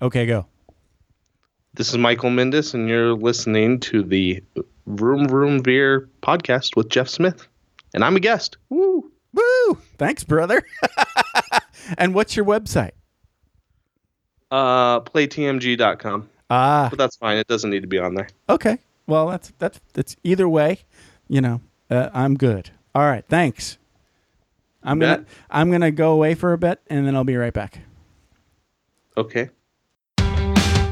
Okay, go. This is Michael Mendes, and you're listening to the Vroom Vroom Veer podcast with Jeff Smith. And I'm a guest. Woo! Woo! Thanks, brother. and what's your website? Uh, playtmg.com. Ah, But that's fine. It doesn't need to be on there. okay. Well, that's that's that's either way. You know, uh, I'm good. All right, thanks. I'm gonna I'm gonna go away for a bit, and then I'll be right back. Okay.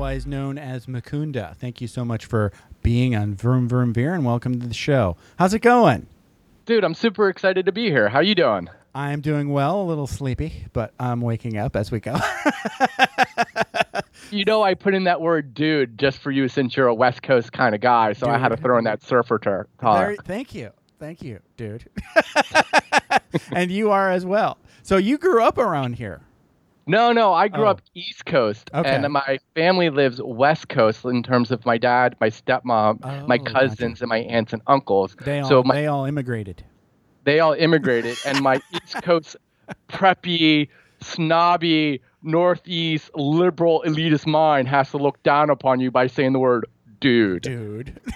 Otherwise known as Mukunda. Thank you so much for being on Vroom Vroom Veer, and welcome to the show. How's it going? Dude, I'm super excited to be here. How are you doing? I'm doing well, a little sleepy, but I'm waking up as we go. You know, I put in that word "dude" just for you since you're a West Coast kind of guy, so I had to throw in that surfer ter- Very, talk. thank you. Thank you, dude. and you are as well. So you grew up around here. No, no, I grew Oh. up East Coast, Okay. and my family lives West Coast in terms of my dad, my stepmom, my Oh, gotcha. cousins, and my aunts and uncles. They all so my, they all immigrated. they all immigrated, and my East Coast preppy, snobby, Northeast liberal elitist mind has to look down upon you by saying the word "dude." Dude.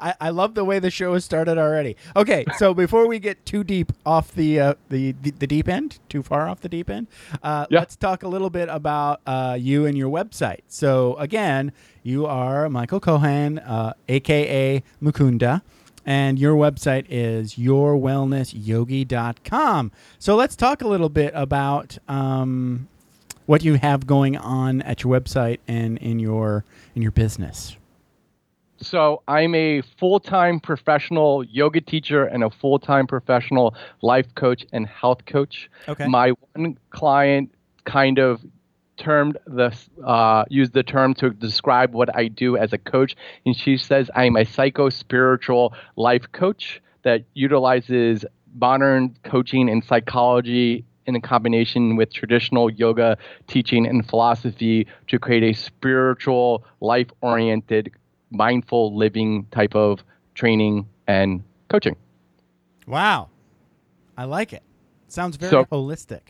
I, I love the way the show has started already. Okay, so before we get too deep off the uh, the, the the deep end, too far off the deep end, uh, Yeah. let's talk a little bit about uh, you and your website. So again, you are Michael Cohen, uh, aka Mukunda, and your website is yourwellnessyogi.com. So let's talk a little bit about um, what you have going on at your website and in your in your business. So I'm a full-time professional yoga teacher and a full-time professional life coach and health coach. Okay. My one client kind of termed the uh, used the term to describe what I do as a coach, and she says I'm a psycho spiritual life coach that utilizes modern coaching and psychology in a combination with traditional yoga teaching and philosophy to create a spiritual, life oriented, mindful living type of training and coaching. Wow. I like it. Sounds very So- holistic.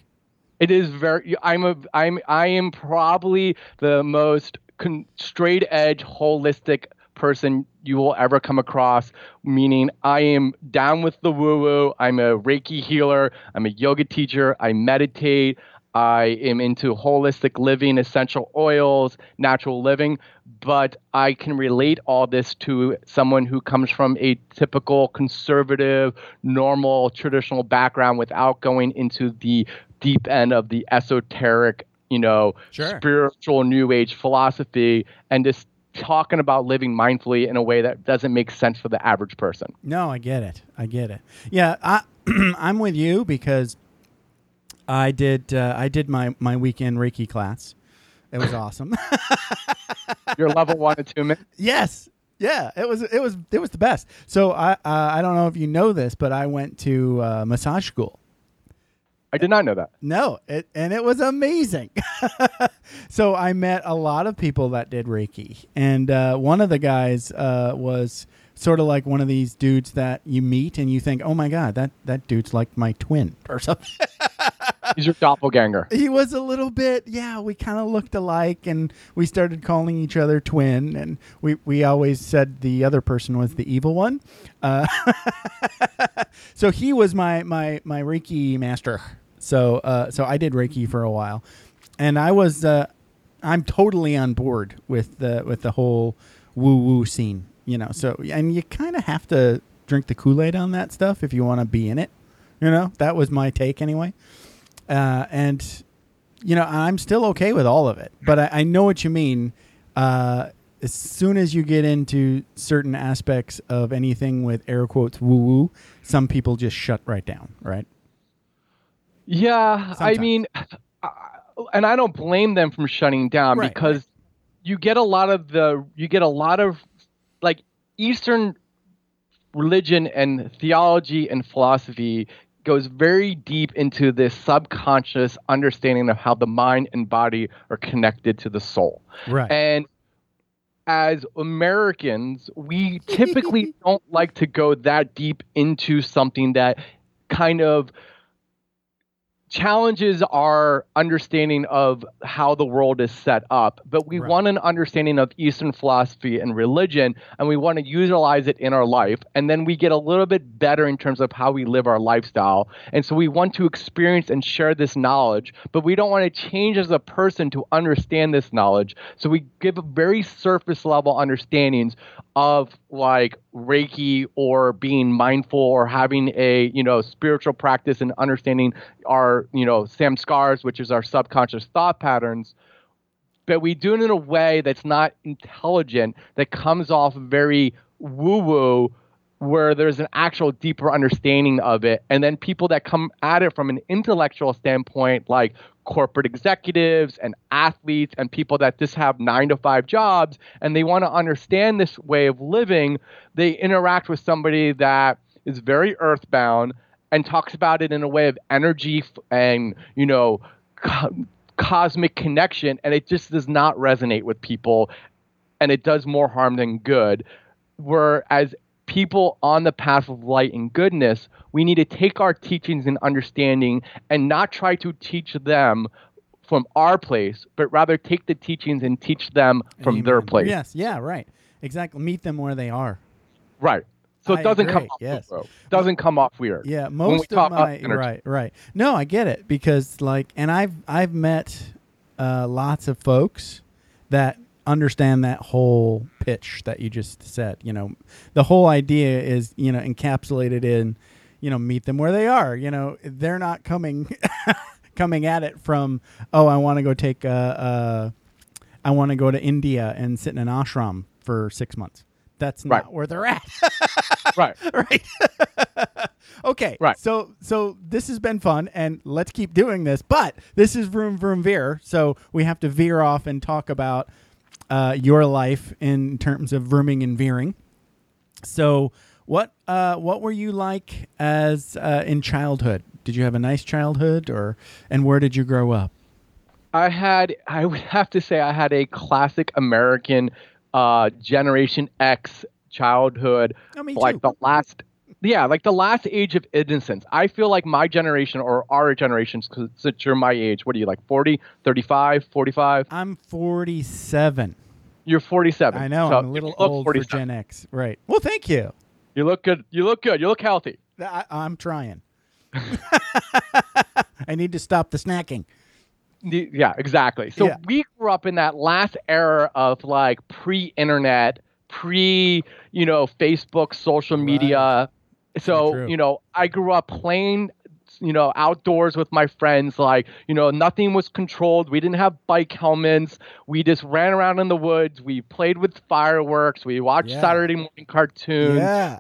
It is very. I'm a. I'm. I am probably the most con- straight edge, holistic person you will ever come across. Meaning, I am down with the woo woo. I'm a Reiki healer. I'm a yoga teacher. I meditate. I am into holistic living, essential oils, natural living. But I can relate all this to someone who comes from a typical conservative, normal, traditional background without going into the deep end of the esoteric, you know, Sure. spiritual new age philosophy and just talking about living mindfully in a way that doesn't make sense for the average person. No, I get it. I get it. Yeah, I I'm with you because I did uh, I did my my weekend Reiki class. It was awesome. You're level one attunement. yes. Yeah, it was it was it was the best. So I uh, I don't know if you know this, but I went to uh, massage school. I did not know that. No, it, and it was amazing. so I met a lot of people that did Reiki, and uh, one of the guys uh, was sort of like one of these dudes that you meet and you think, "Oh my god, that that dude's like my twin or something." He's your doppelganger. he was a little bit, yeah. We kind of looked alike, and we started calling each other twin, and we we always said the other person was the evil one. Uh, so he was my my my Reiki master. So uh, so I did Reiki for a while, and I was uh, I'm totally on board with the with the whole woo woo scene. You know, so and you kind of have to drink the Kool Aid on that stuff if you want to be in it. You know, that was my take anyway. Uh, and you know, I'm still okay with all of it, but I, I know what you mean. Uh, as soon as you get into certain aspects of anything with air quotes woo woo, some people just shut right down, right? Yeah, Sometimes. I mean, and I don't blame them from shutting down Right, because you get a lot of the you get a lot of like Eastern religion and theology and philosophy goes very deep into this subconscious understanding of how the mind and body are connected to the soul. Right. And as Americans, we typically don't like to go that deep into something that kind of challenges our understanding of how the world is set up, but we Right. want an understanding of Eastern philosophy and religion, and we want to utilize it in our life. And then we get a little bit better in terms of how we live our lifestyle. And so we want to experience and share this knowledge, but we don't want to change as a person to understand this knowledge. So we give very surface level understandings of like Reiki or being mindful or having a, you know, spiritual practice and understanding our, you know, samskars, which is our subconscious thought patterns. But we do it in a way that's not intelligent, that comes off very woo woo, where there's an actual deeper understanding of it. And then people that come at it from an intellectual standpoint, like corporate executives and athletes and people that just have nine to five jobs and they want to understand this way of living, they interact with somebody that is very earthbound and talks about it in a way of energy and, you know, co- cosmic connection. And it just does not resonate with people and it does more harm than good. Whereas people on the path of light and goodness, we need to take our teachings and understanding and not try to teach them from our place, but rather take the teachings and teach them from their place. Yes, yeah, right. Exactly. Meet them where they are. Right. So it doesn't come off yes. woo-woo. doesn't come off weird. Yeah, most of my right, right. No, I get it because like, and I've I've met uh, lots of folks that understand that whole pitch that you just said. You know, the whole idea is you know encapsulated in, you know, meet them where they are. You know, they're not coming coming at it from oh I want to go take a, uh want to go to India and sit in an ashram for six months. That's not Right. where they're at. Right. right. okay. Right. So so this has been fun, and let's keep doing this. But this is vroom vroom veer, so we have to veer off and talk about uh, your life in terms of vrooming and veering. So what uh, what were you like as uh, in childhood? Did you have a nice childhood, or and where did you grow up? I had, I would have to say, I had a classic American uh, Generation X childhood. Oh, like too. the last, yeah, like the last age of innocence. I feel like my generation or our generations, because since you're my age, what are you like 40, 35, 45? I'm 47. You're 47. I know So I'm a little old for Gen X. Right. Well, thank you. You look good. You look good. You look healthy. I, I'm trying. I need to stop the snacking. Yeah, exactly. So Yeah. we grew up in that last era of like pre-internet, pre, you know, Facebook, social media. So, you know, I grew up playing you know outdoors with my friends like you know nothing was controlled. We didn't have bike helmets. We just ran around in the woods. We played with fireworks. We watched Yeah. saturday morning cartoons. Yeah.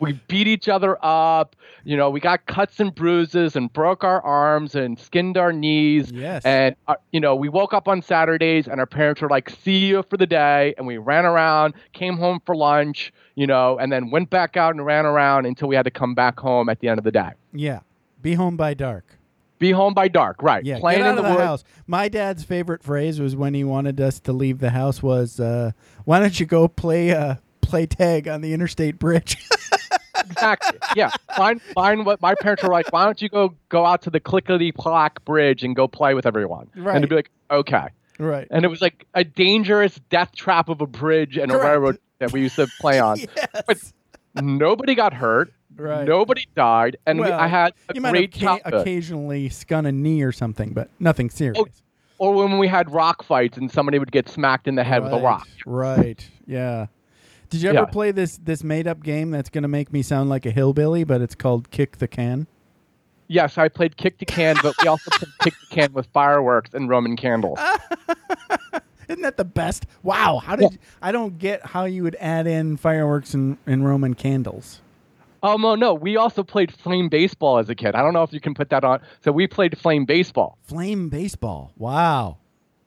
We beat each other up you know we got cuts and bruises and broke our arms and skinned our knees Yes. and uh, you know we woke up on saturdays and our parents were like see you for the day and we ran around came home for lunch you know and then went back out and ran around until we had to come back home at the end of the day yeah. Be home by dark. be home by dark right Yeah. playing get out in the, of the house. My dad's favorite phrase was when he wanted us to leave the house was, uh, "Why don't you go play uh, play tag on the interstate bridge?" exactly yeah find find what my parents were like why don't you go go out to the clickety clack bridge and go play with everyone Right. and to be like okay right. and it was like a dangerous death trap of a bridge and a railroad that we used to play on. yes. But nobody got hurt. Right. Nobody died, and we, I had a you might great have ca- occasionally scun a knee or something, but nothing serious. Oh, Or when we had rock fights and somebody would get smacked in the head with a rock. Right. Yeah. Did you ever Yeah. play this this made up game that's going to make me sound like a hillbilly, but it's called Kick the Can? Yes, I played kick the can, but we also played kick the can with fireworks and Roman candles. Isn't that the best? Wow. How did you, I don't get how you would add in fireworks and, and Roman candles. Oh no, no. We also played flame baseball as a kid. I don't know if you can put that on. So we played flame baseball. Flame baseball. Wow.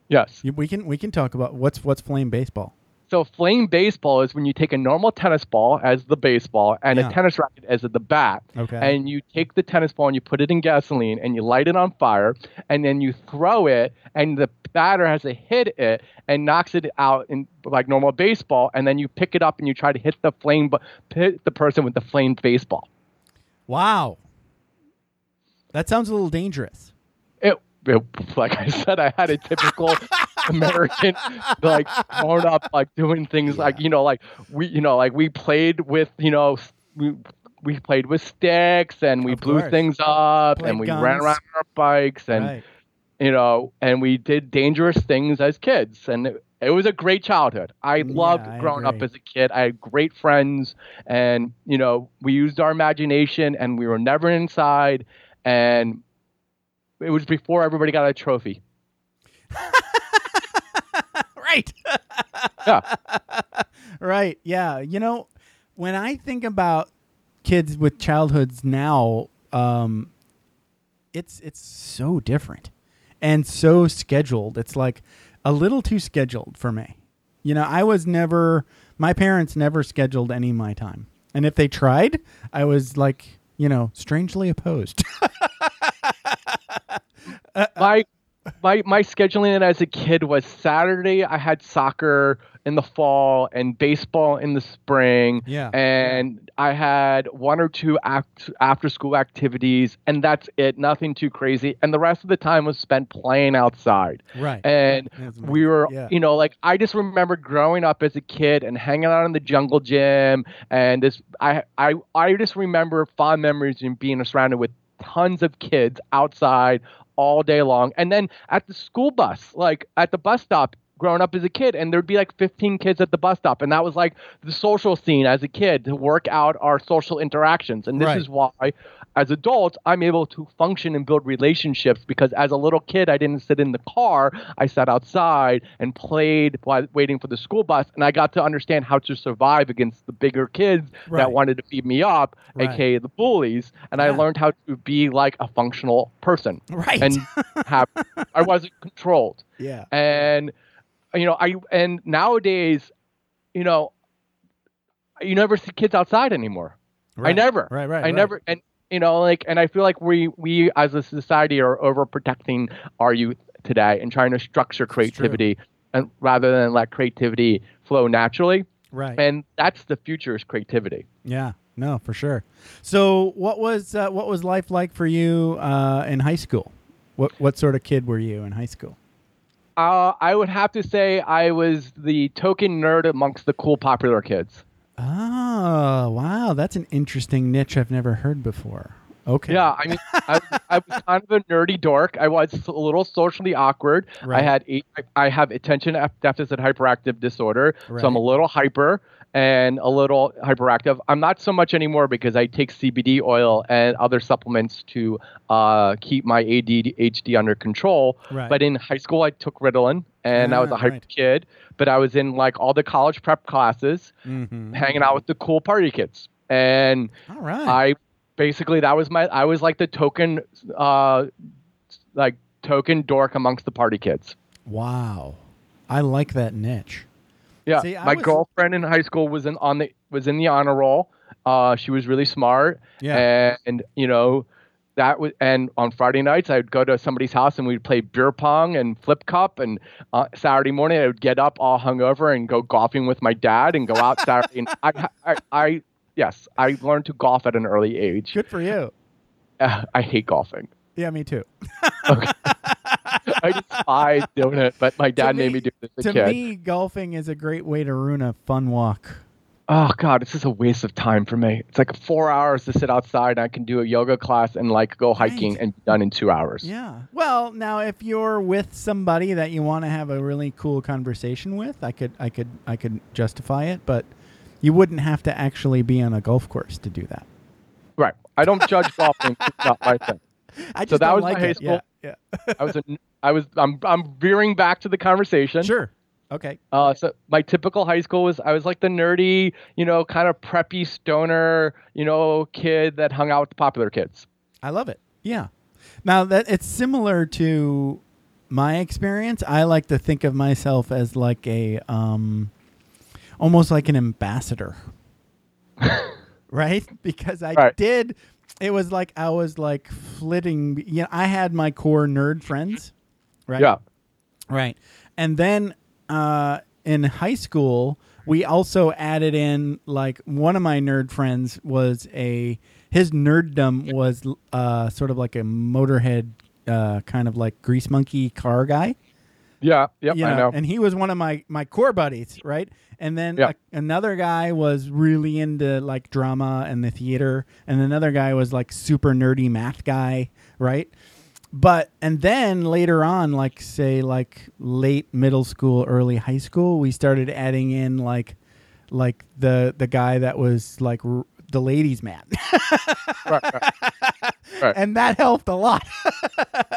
Yes. We can we can talk about what's what's flame baseball. So flame baseball is when you take a normal tennis ball as the baseball and Yeah. a tennis racket as the bat. Okay. And you take the tennis ball and you put it in gasoline and you light it on fire and then you throw it and the batter has to hit it and knocks it out in like normal baseball and then you pick it up and you try to hit the flame hit the person with the flame baseball. Wow. That sounds a little dangerous. It, like I said, I had a typical American like grown up like doing things like you know like we you know like we played with you know we we played with sticks and we Of blew course. things up Played and we ran around on our bikes and right. you know and we did dangerous things as kids and it, it was a great childhood. I loved I growing up as a kid. I had great friends and you know we used our imagination and we were never inside and it was before everybody got a trophy. right. Yeah. right. Yeah. You know, when I think about kids with childhoods now, um, it's it's so different and so scheduled. It's like a little too scheduled for me. You know, I was never my parents never scheduled any of my time. And if they tried, I was like, you know, strangely opposed. Uh, uh, my my my scheduling as a kid was Saturday I had soccer in the fall and baseball in the spring. Yeah. And I had one or two act, after school activities and that's it, nothing too crazy. And the rest of the time was spent playing outside. right. And we were, yeah. you know, like I just remember growing up as a kid and hanging out in the jungle gym, and this, I, I, I just remember fond memories and being surrounded with tons of kids outside all day long, and then at the school bus, like at the bus stop. Growing up as a kid, and there'd be like 15 kids at the bus stop, and that was like the social scene as a kid to work out our social interactions. And this Right. is why, as adults, I'm able to function and build relationships because as a little kid, I didn't sit in the car. I sat outside and played while waiting for the school bus, and I got to understand how to survive against the bigger kids Right. that wanted to beat me up, Right. aka the bullies. And I learned how to be like a functional person right. and have I wasn't controlled yeah. and you know i and nowadays you know you never see kids outside anymore i never Right, right, i right. never and you know like and i feel like we we as a society are overprotecting our youth today and trying to structure creativity and rather than let creativity flow naturally Right. and that's the future is creativity Yeah, no, for sure. So, what was uh, what was life like for you uh, in high school? What what sort of kid were you in high school? uh, i would have to say i was the token nerd amongst the cool popular kids Oh, wow, that's an interesting niche I've never heard before. Okay. Yeah, I mean, I, I was kind of a nerdy dork. I was a little socially awkward. Right. I had a, I have attention deficit hyperactive disorder, so I'm a little hyper and a little hyperactive. I'm not so much anymore because I take CBD oil and other supplements to uh, keep my ADHD under control. Right. But in high school, I took Ritalin, and I was Ah, a hyper right. kid. But I was in like all the college prep classes, Mhm. hanging out with the cool party kids, and All right. I basically that was my I was like the token uh like token dork amongst the party kids. wow. I like that niche. Yeah. See, my was- girlfriend in high school was in on the was in the honor roll. Uh she was really smart. Yeah. And you know that was and on Friday nights I'd go to somebody's house and we'd play beer pong and flip cup and uh, Saturday morning I would get up all hungover and go golfing with my dad and go out Saturday and I, I I yes I learned to golf at an early age. Good for you. Uh, I hate golfing. Yeah, me too. I despise doing it, but my dad made me- do it to kid. me, golfing is a great way to ruin a fun walk. oh god, it's just a waste of time for me. It's like four hours to sit outside. And I can do a yoga class and like go hiking Right. and be done in two hours. Yeah. Well, now if you're with somebody that you want to have a really cool conversation with, I could I could I could justify it, but you wouldn't have to actually be on a golf course to do that. Right. I don't judge golfing. It's not my thing. I just So that was my like high school- Yeah. Yeah. I was a, I was I'm I'm veering back to the conversation. Sure. Okay. Uh, so my typical high school was I was like the nerdy, you know, kind of preppy stoner, you know, kid that hung out with the popular kids. I love it. Yeah. Now that it's similar to my experience, I like to think of myself as like a um almost like an ambassador. right? Because I Right. did it was like I was like flitting you know, I had my core nerd friends, right? Yeah. Right. And then uh, in high school, we also added in like one of my nerd friends was a his nerddom was uh, sort of like a motorhead uh, kind of like grease monkey car guy. Yeah. Yep. you I know. And he was one of my my core buddies, right? And then Yeah. a- another guy was really into like drama and the theater, and another guy was like super nerdy math guy, right? But and then later on, like say like late middle school, early high school, we started adding in like like the the guy that was like the ladies' man, right, right. Right. and that helped a lot.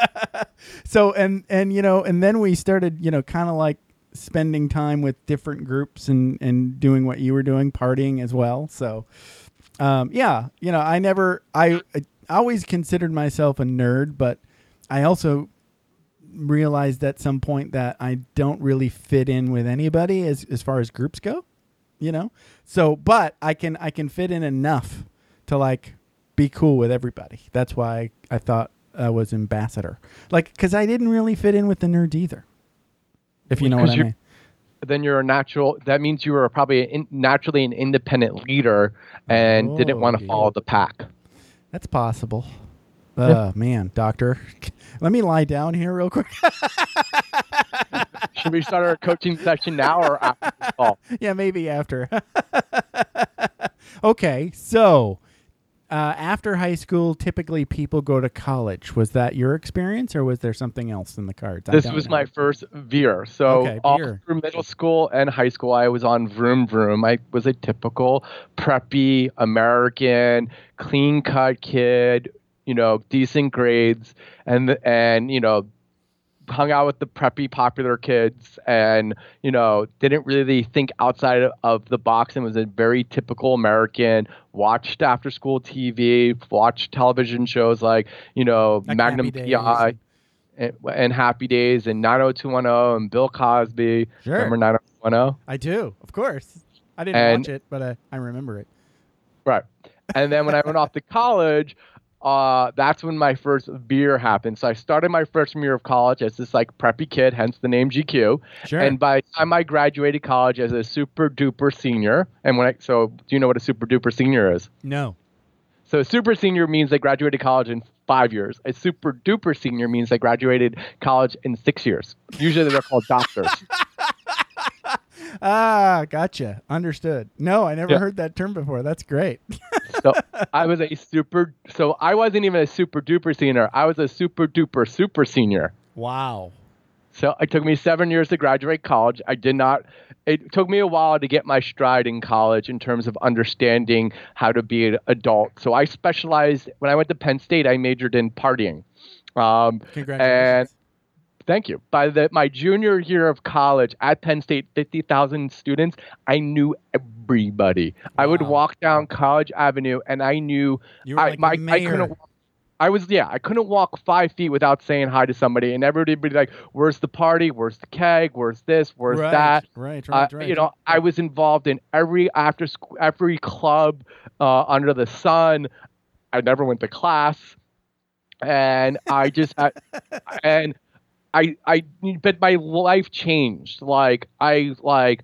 so and and you know, and then we started you know kind of like spending time with different groups and and doing what you were doing, partying as well. So um, yeah, you know, I never I, I always considered myself a nerd, but I also realized at some point that I don't really fit in with anybody as as far as groups go, you know. So, but I can I can fit in enough to like be cool with everybody. That's why I I thought I was ambassador, like because I didn't really fit in with the nerds either. If you know what I mean. Then you're a natural. That means you were probably in, naturally an independent leader and didn't want Oh, to follow the pack. That's possible. Oh man, doctor, let me lie down here real quick. Should we start our coaching session now or after this call? yeah, maybe after. okay, so uh, after high school, typically people go to college. Was that your experience, or was there something else in the cards? This was know. my first veer. So Okay, all through middle school and high school, I was on Vroom Vroom. I was a typical preppy American, clean cut kid. You know, decent grades, and and you know, hung out with the preppy popular kids, and you know, didn't really think outside of- the box, and was a very typical American. Watched after school TV, watched television shows like you know Like Magnum PI and, and Happy Days and 90210 and Bill Cosby. Sure. Remember 90210? I do, of course. I didn't And- watch it, but I, I remember it. Right. And then when I went off to college, uh, that's when my first beer happened. So I started my freshman year of college as this like preppy kid, hence the name GQ. Sure. And by the time I graduated college as a super duper senior, and when I so do you know what a super duper senior is? no. So a super senior means they graduated college in five years. A super duper senior means they graduated college in six years. Usually they're called doctors. Ah, gotcha. Understood. No, I never Yeah. heard that term before. That's great. so I was a super. So I wasn't even a super duper senior. I was a super duper super senior. wow. So it took me seven years to graduate college. I did not. It took me a while to get my stride in college in terms of understanding how to be an adult. So I specialized when I went to Penn State. I majored in partying. Um, Congratulations. Thank you. By the my junior year of college at Penn State, fifty thousand students, I knew everybody. I would walk down College Avenue, and I knew you were I like my the I couldn't. I was yeah. I couldn't walk five feet without saying hi to somebody, and everybody would be like, "Where's the party? Where's the keg? Where's this? Where's right, that?" Right, Uh, right, right. You know, I was involved in every after school, every club uh, under the sun. I never went to class, and I just I, and I I but my life changed. Like I like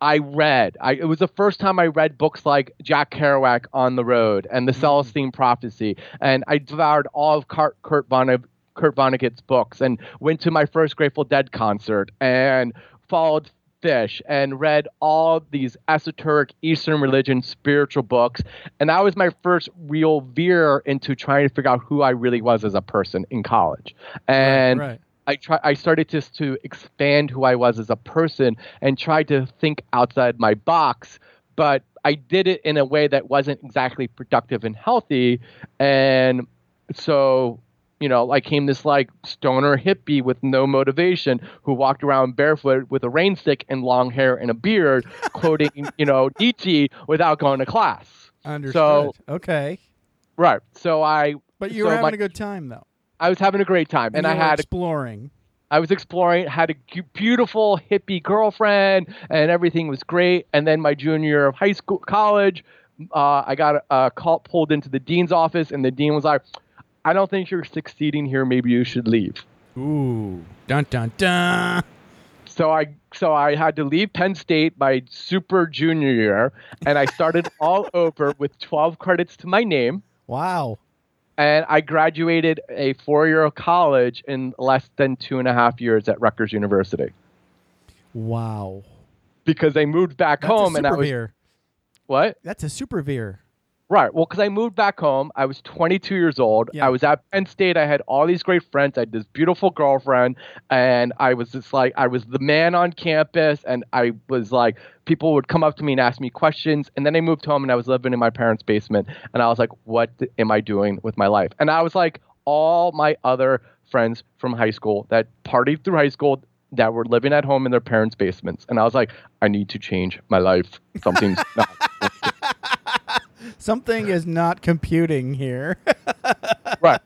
I read. I it was the first time I read books like Jack Kerouac on the Road and The mm-hmm. Celestine Prophecy, and I devoured all of Kurt, Kurt Vonnegut. Kurt Vonnegut's books and went to my first Grateful Dead concert and followed Phish and read all these esoteric Eastern religion spiritual books. And that was my first real veer into trying to figure out who I really was as a person in college. And right. I try I started just to expand who I was as a person and try to think outside my box, but I did it in a way that wasn't exactly productive and healthy. And so you know, I came this like stoner hippie with no motivation who walked around barefoot with a rain stick and long hair and a beard, quoting, you know, Nietzsche without going to class. Understood. okay. Right. So I. But you so were having my- a good time though. I was having a great time, and I had exploring. I was exploring, had a beautiful hippie girlfriend, and everything was great. And then my junior year of high school, college, uh, I got a, a call pulled into the dean's office, and the dean was like, "I don't think you're succeeding here. Maybe you should leave." Ooh. Dun dun dun. So I so I had to leave Penn State my super junior year, and I started all over with 12 credits to my name. Wow. And I graduated a four-year college in less than two and a half years at Rutgers University Wow. because I moved back That's home a and I super was what That's a super veer. Right. Well, because I moved back home, I was 22 years old. Yeah. I was at Penn State. I had all these great friends. I had this beautiful girlfriend, and I was just like I was the man on campus, and I was like people would come up to me and ask me questions. And then I moved home and I was living in my parents' basement, and I was like, what am I doing with my life? And I was like all my other friends from high school that partied through high school that were living at home in their parents' basements. And I was like, I need to change my life. Something's not. Something is not computing here. right.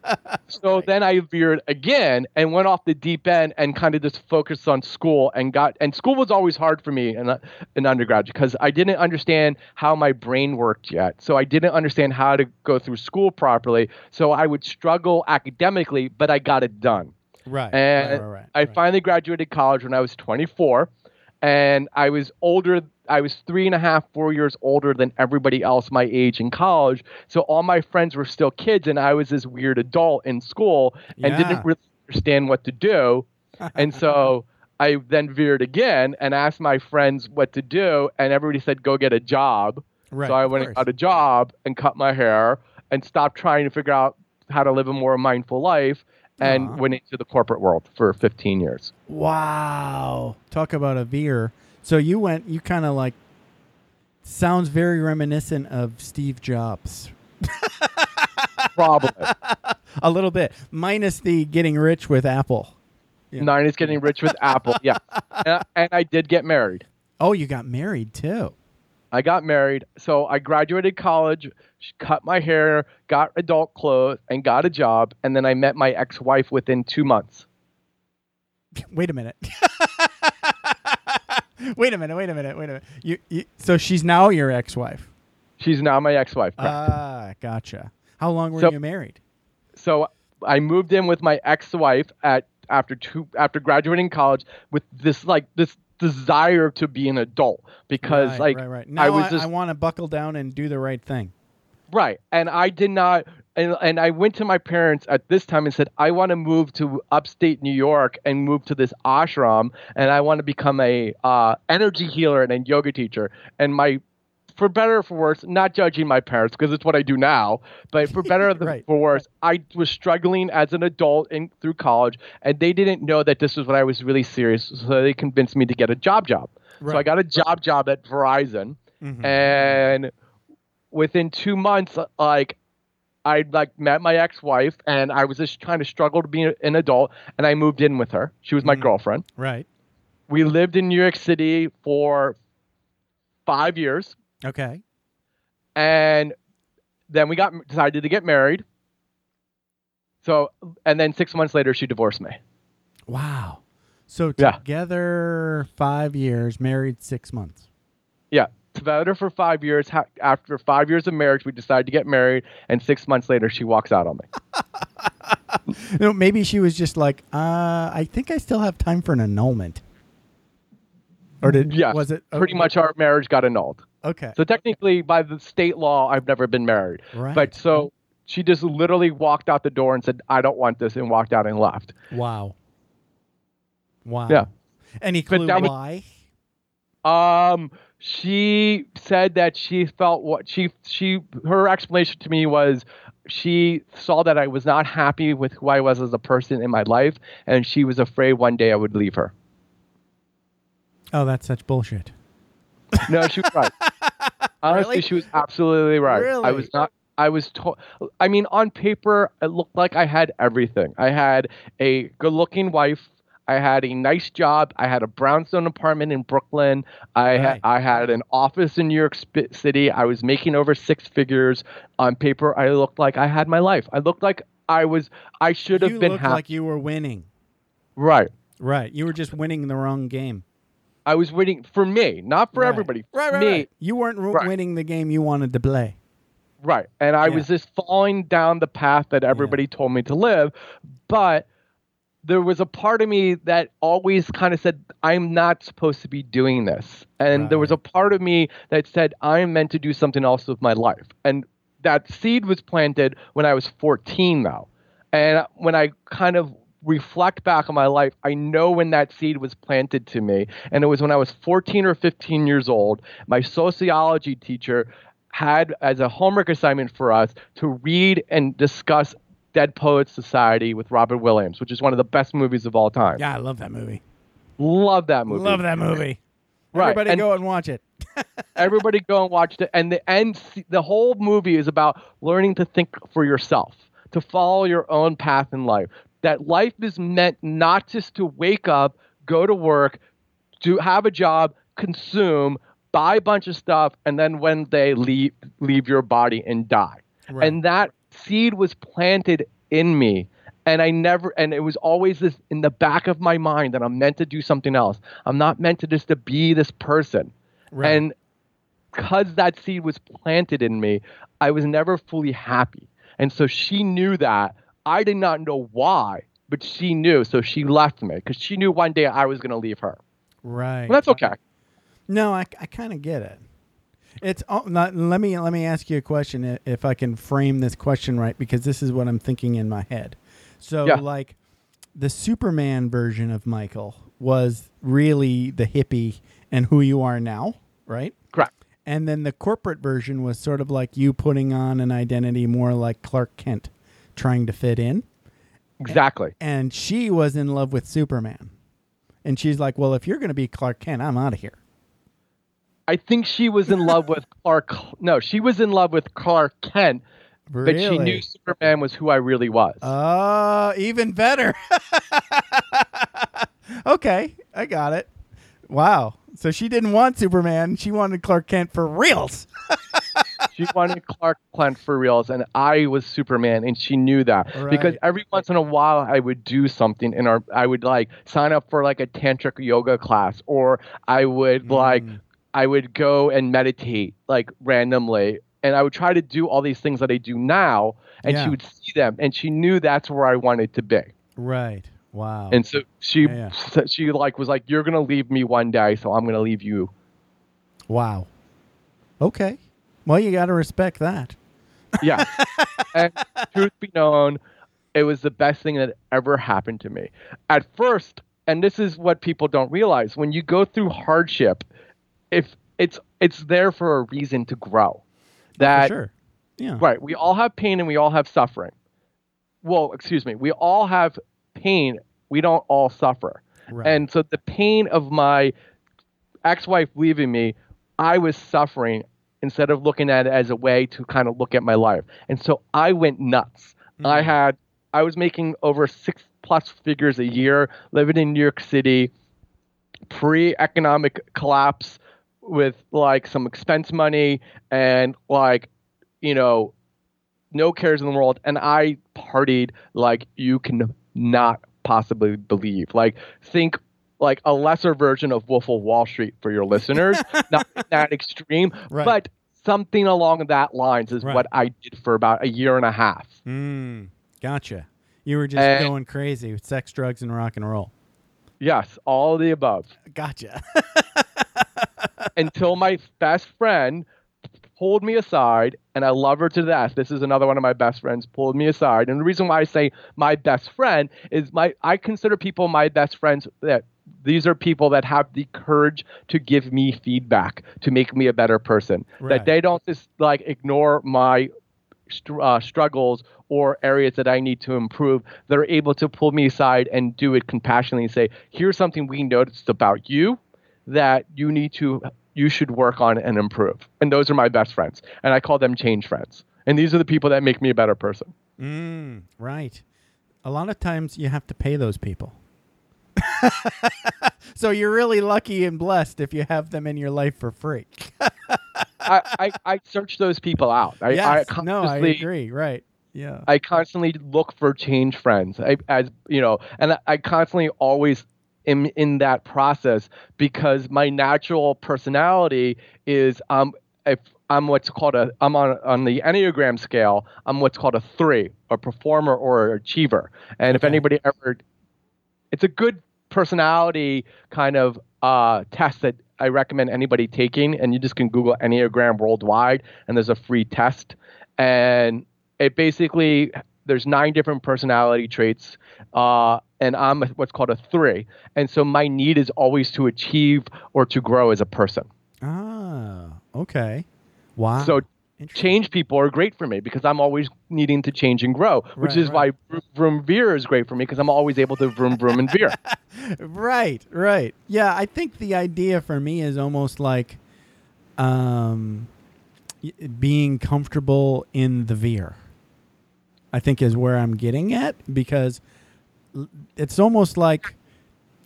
So then I veered again and went off the deep end and kind of just focused on school and got and school was always hard for me in, in undergrad because I didn't understand how my brain worked yet. So I didn't understand how to go through school properly. So I would struggle academically, but I got it done. right. And right, right, right, I finally graduated college when I was 24, and I was older. I was three and a half, four years older than everybody else my age in college. So all my friends were still kids, and I was this weird adult in school and Yeah. didn't really understand what to do. and so I then veered again and asked my friends what to do, and everybody said, "Go get a job." Right, so I went and got a job and cut my hair and stopped trying to figure out how to live a more mindful life and Aw. went into the corporate world for 15 years. Wow. Talk about a veer. So you went, you kind of like, sounds very reminiscent of Steve Jobs. Probably. A little bit, minus the getting rich with Apple. Yeah. Nine is getting rich with Apple. Yeah. And, and I did get married. Oh, you got married too. I got married. So I graduated college, cut my hair, got adult clothes, and got a job. And then I met my ex wife within two months. Wait a minute. wait a minute. Wait a minute. Wait a minute. You, you so she's now your ex-wife. She's now my ex wife. Ah, gotcha. How long were So- you married? so I moved in with my ex-wife at after two after graduating college with this like this desire to be an adult because right, like right, right. Now I I, was just want to buckle down and do the right thing. right and I did not and, and I went to my parents at this time and said I want to move to upstate New York and move to this ashram and I want to become a uh, energy healer and a yoga teacher and my for better or for worse, not judging my parents because it's what I do now, but for better or Right. for worse, I was struggling as an adult in through college, and they didn't know that this was what I was really serious. So they convinced me to get a job job. So I got a job job at Verizon, Mhm. and within two months, like I like met my ex-wife, and I was just trying to struggle to be an adult, and I moved in with her. She was my Mhm. girlfriend. Right. We lived in New York City for five years Okay. and then we got decided to get married. So, and then six months later, she divorced me. Wow. So Yeah. together five years, married six months. Yeah, together for five years. Ha- After five years of marriage, we decided to get married, and six months later, she walks out on me. You know, maybe she was just like, uh, I think I still have time for an annulment. Or did Yes, was it oh, Pretty much, our marriage got annulled. Okay? So technically, by the state law, I've never been married. Right. But so she just literally walked out the door and said, "I don't want this," and walked out and left. Wow. Wow. Yeah. Any clue was- why? Um, she said that she felt what she she her explanation to me was she saw that I was not happy with who I was as a person in my life, and she was afraid one day I would leave her. Oh, that's such bullshit. No, she was right. Honestly, Really? she was absolutely right. I was not. I was told, I mean, on paper, it looked like I had everything. I had a good looking wife. I had a nice job. I had a brownstone apartment in Brooklyn. I Right. had I had an office in New York City. I was making over six figures. On paper, I looked like I had my life. I looked like I was. I should have you been looked happy. like you were winning. right. Right. You were just winning the wrong game. I was winning for me, not for Right. everybody. Right, right, me, right. You weren't Right. winning the game you wanted to play. Right. And I Yeah. was just falling down the path that everybody told me to live. But there was a part of me that always kind of said, I'm not supposed to be doing this. And there was a part of me that said, I'm meant to do something else with my life. And that seed was planted when I was 14, though. And when I kind of reflect back on my life, I know when that seed was planted to me. And it was when I was 14 or 15 years old. My sociology teacher had as a homework assignment for us to read and discuss Dead Poets Society with Robert Williams, which is one of the best movies of all time. Yeah, I love that movie. Love that movie. Love that movie. Right, Everybody and- go and watch it. Everybody go and watch it. And the end, the whole movie is about learning to think for yourself, to follow your own path in life. That life is meant not just to wake up, go to work, do have a job, consume, buy a bunch of stuff, and then when they leave leave your body and die. Right. And that seed was planted in me. And I never, and it was always this in the back of my mind that I'm meant to do something else. I'm not meant to just to be this person. Right. And because that seed was planted in me, I was never fully happy. And so she knew that. I did not know why, but she knew. So she left me because she knew one day I was going to leave her. right. And that's okay. No, I, I kind of get it. It's oh, not, let me let me ask you a question if I can frame this question right because this is what I'm thinking in my head. So Yeah. like the Superman version of Michael was really the hippie and who you are now, right? Correct. And then the corporate version was sort of like you putting on an identity more like Clark Kent trying to fit in. Exactly. And she was in love with Superman. And she's like, "Well, if you're going to be Clark Kent, I'm out of here." I think she was in love with Clark. No, she was in love with Clark Kent, but she knew Superman was who I really was. Oh, even better. okay, I got it. Wow. So she didn't want Superman. She wanted Clark Kent for reals. she wanted Clark Kent for reals, and I was Superman, and she knew that because every once in a while I would do something, and our I would like sign up for like a tantric yoga class, or I would like Mm. I would go and meditate like randomly, and I would try to do all these things that I do now, and Yeah. she would see them, and she knew that's where I wanted to be. Right. Wow. And so she Yeah, she like was like, "You're gonna leave me one day, so I'm gonna leave you." wow. Okay. Well, you got to respect that. Yeah. and truth be known, it was the best thing that ever happened to me. At first, and this is what people don't realize, when you go through hardship, if it's it's there for a reason to grow. Oh, that for sure. Yeah. right, we all have pain and we all have suffering. Well, excuse me, we all have pain, we don't all suffer. Right. And so the pain of my ex-wife leaving me, I was suffering instead of looking at it as a way to kind of look at my life. And so I went nuts. I mm. had I was making over 6 plus figures a year living in New York City pre-economic collapse with like some expense money and like you know no cares in the world and I partied like you can not possibly believe. Like think like a lesser version of Wolf of Wall Street for your listeners, not that extreme, Right. but something along that lines is Right. what I did for about a year and a half. Mm, gotcha. You were just And- going crazy with sex, drugs, and rock and roll. Yes, all of the above. Gotcha. until my best friend pulled me aside, and I love her to death. This is another one of my best friends pulled me aside, and the reason why I say my best friend is my I consider people my best friends that these are people that have the courage to give me feedback to make me a better person. Right. That they don't just like ignore my str- uh, struggles or areas that I need to improve. They're able to pull me aside and do it compassionately and say, "Here's something we noticed about you that you need to you should work on and improve." And those are my best friends, and I call them change friends. And these are the people that make me a better person. Mm, right. A lot of times you have to pay those people. so you're really lucky and blessed if you have them in your life for free. I, I, I search those people out. I, yes. I no, I constantly- agree. Right. Yeah. I constantly look for change friends. I, as you know, and I- constantly always am in that process because my natural personality is um if I'm what's called a I'm on on the Enneagram scale, I'm what's called a three, a performer or an achiever. And if anybody ever it's a good personality kind of uh, test that I recommend anybody taking. And you just can Google Enneagram worldwide, and there's a free test. And it basically there's nine different personality traits, uh, and I'm what's called a three. And so my need is always to achieve or to grow as a person. Ah. Okay. Wow. So. Change people are great for me because I'm always needing to change and grow, which Right, is right. why vroom, vroom veer is great for me because I'm always able to vroom vroom and veer. right right yeah i think the idea for me is almost like um being comfortable in the veer i think is where i'm getting at because it's almost like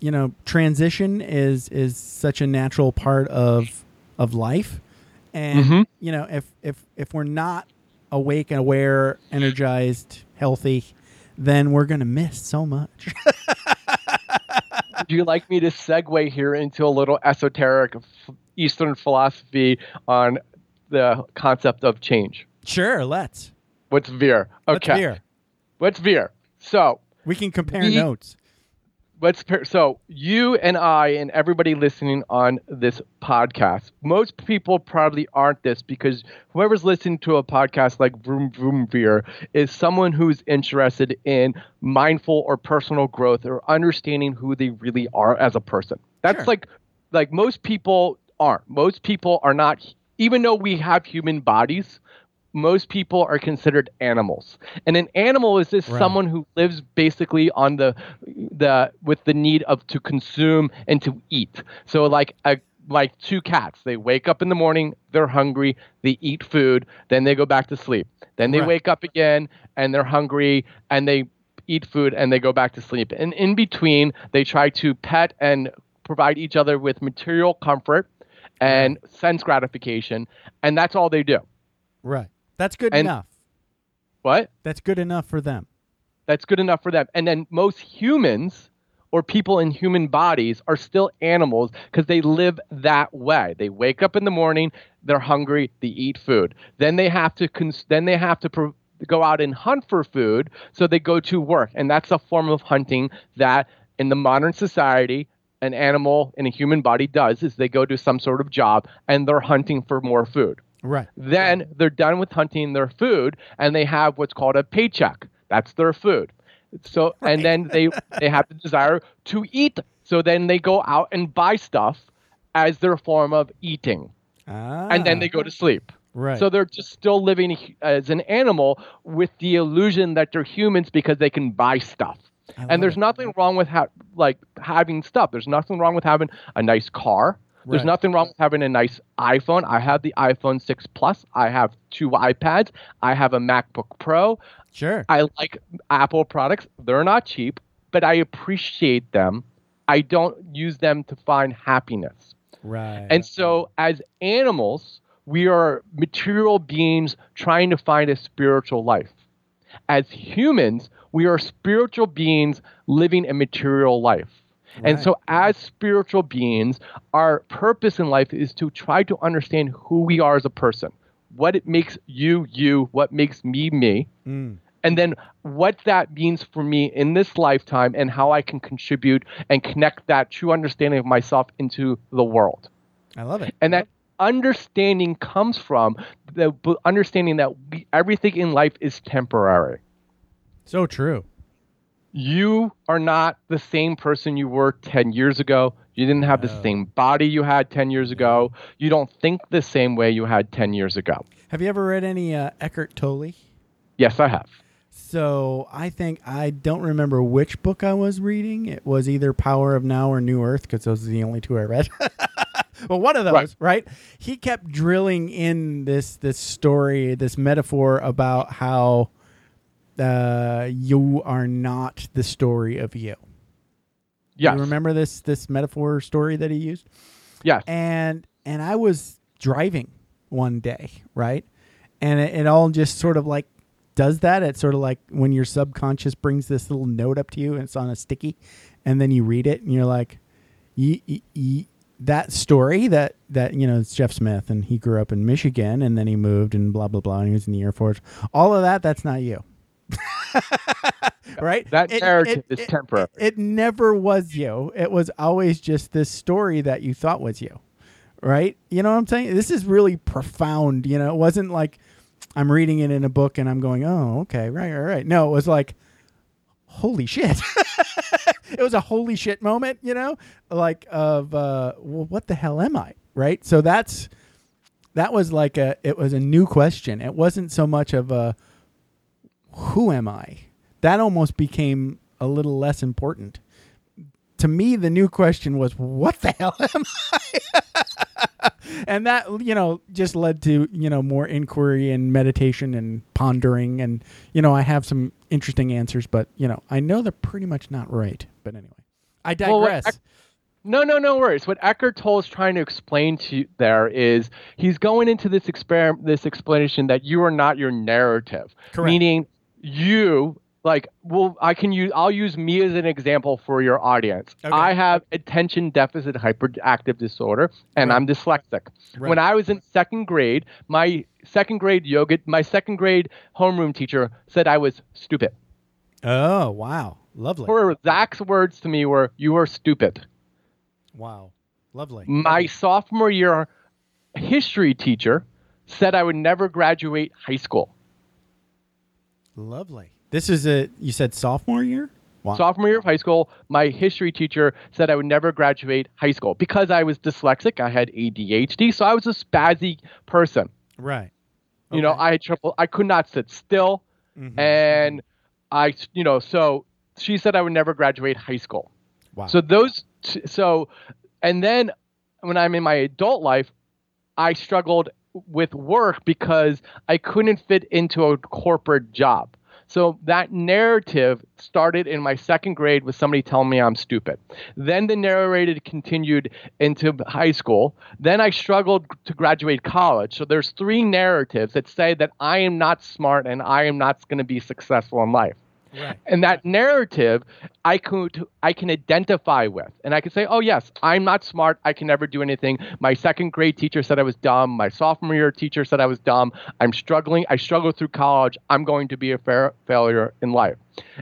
you know transition is is such a natural part of of life and Mhm. you know if if if we're not awake and aware energized healthy then we're going to miss so much Would you like me to segue here into a little esoteric Eastern philosophy on the concept of change? Sure, let's. What's veer? Let's Okay. veer. What's veer? So We can compare We- notes. Let's pair, so you and I and everybody listening on this podcast. Most people probably aren't this because whoever's listening to a podcast like Vroom Vroom Veer is someone who's interested in mindful or personal growth or understanding who they really are as a person. That's Sure. like like most people aren't. Most people are not even though we have human bodies, most people are considered animals. And an animal is just Right. someone who lives basically on the the with the need of to consume and to eat. So like a like two cats, they wake up in the morning, they're hungry, they eat food, then they go back to sleep. Then they Right. wake up again and they're hungry and they eat food and they go back to sleep. And in between, they try to pet and provide each other with material comfort and sense gratification, and that's all they do. Right. That's good And- enough. What? That's good enough for them. That's good enough for them. And then most humans or people in human bodies are still animals because they live that way. They wake up in the morning, they're hungry, they eat food. Then they have to cons- then they have to pro- go out and hunt for food, so they go to work. And that's a form of hunting that in the modern society an animal in a human body does is they go to some sort of job and they're hunting for more food. Right. Then they're done with hunting their food and they have what's called a paycheck. That's their food. So and then they they have the desire to eat. So then they go out and buy stuff as their form of eating. Ah, And then they go to sleep. Right. So they're just still living as an animal with the illusion that they're humans because they can buy stuff. And there's it. nothing wrong with ha- like having stuff. There's nothing wrong with having a nice car. There's Right. nothing wrong with having a nice iPhone. I have the iPhone 6 Plus. I have two iPads. I have a MacBook Pro. Sure. I like Apple products. They're not cheap, but I appreciate them. I don't use them to find happiness. Right. And so, as animals, we are material beings trying to find a spiritual life. As humans, we are spiritual beings living a material life. And so, as spiritual beings, our purpose in life is to try to understand who we are as a person, what it makes you, you, what makes me, me, Mm. and then what that means for me in this lifetime and how I can contribute and connect that true understanding of myself into the world. I love it. And that understanding comes from the understanding that we, everything in life is temporary. So true. You are not the same person you were 10 years ago. You didn't have the same body you had 10 years ago. You don't think the same way you had 10 years ago. Have you ever read any uh, Eckhart Tolle? Yes, I have. So I think I don't remember which book I was reading. It was either Power of Now or New Earth because those are the only two I read. well, one of those, Right. right. He kept drilling in this this story, this metaphor about how uh, you are not the story of you. Yeah. You remember this this metaphor story that he used? Yes. and and I was driving one day, right? And it, it all just sort of like does that. It's sort of like when your subconscious brings this little note up to you and it's on a sticky, and then you read it and you're like, ye, ye, ye- that story that that you know it's Jeff Smith and he grew up in Michigan and then he moved and blah blah blah and he was in the Air Force. All of that, that's not you. right? That narrative is temporary. It, never was you. It was always just this story that you thought was you. Right? You know what I'm saying? This is really profound. You know, it wasn't like I'm reading it in a book and I'm going, oh, okay, right, right, right. No, it was like, holy shit. it was a holy shit moment, you know, like of, uh, well, what the hell am I? Right? So that's, that was like a, it was a new question. It wasn't so much of a, who am I? That almost became a little less important. To me, the new question was, what the hell am I? and that, you know, just led to, you know, more inquiry and meditation and pondering. And, you know, I have some interesting answers, but, you know, I know they're pretty much not right. But anyway, I Well, digress. No, no, no worries. What Eckhart Tolle is trying to explain to you there is he's going into this experiment, this explanation that you are not your narrative, Correct. meaning you like well i can use i'll use me as an example for your audience Okay. i have attention deficit hyperactive disorder and Right. i'm dyslexic Right. when i was in second grade my second grade yoga my second grade homeroom teacher said i was stupid oh, wow. Lovely. her exact words to me were you are stupid wow. Lovely. my sophomore year history teacher said i would never graduate high school Lovely. This is a, you said sophomore year? Wow. sophomore year of high school, my history teacher said I would never graduate high school because I was dyslexic. I had ADHD, so I was a spazzy person. right. You know, I had trouble. I could not sit still, Mhm. and I, you know, so she said I would never graduate high school. Wow. So those, t- so, and then when I'm in my adult life, I struggled with work because I couldn't fit into a corporate job. So that narrative started in my second grade with somebody telling me I'm stupid. Then the narrative continued into high school. Then I struggled to graduate college. So there's three narratives that say that I am not smart and I am not going to be successful in life right. and that narrative i could i can identify with. And i can say oh yes i'm not smart. I can never do anything. My second grade teacher said i was dumb. My sophomore year teacher said i was dumb. I'm struggling. I struggled through college. I'm going to be a failure in life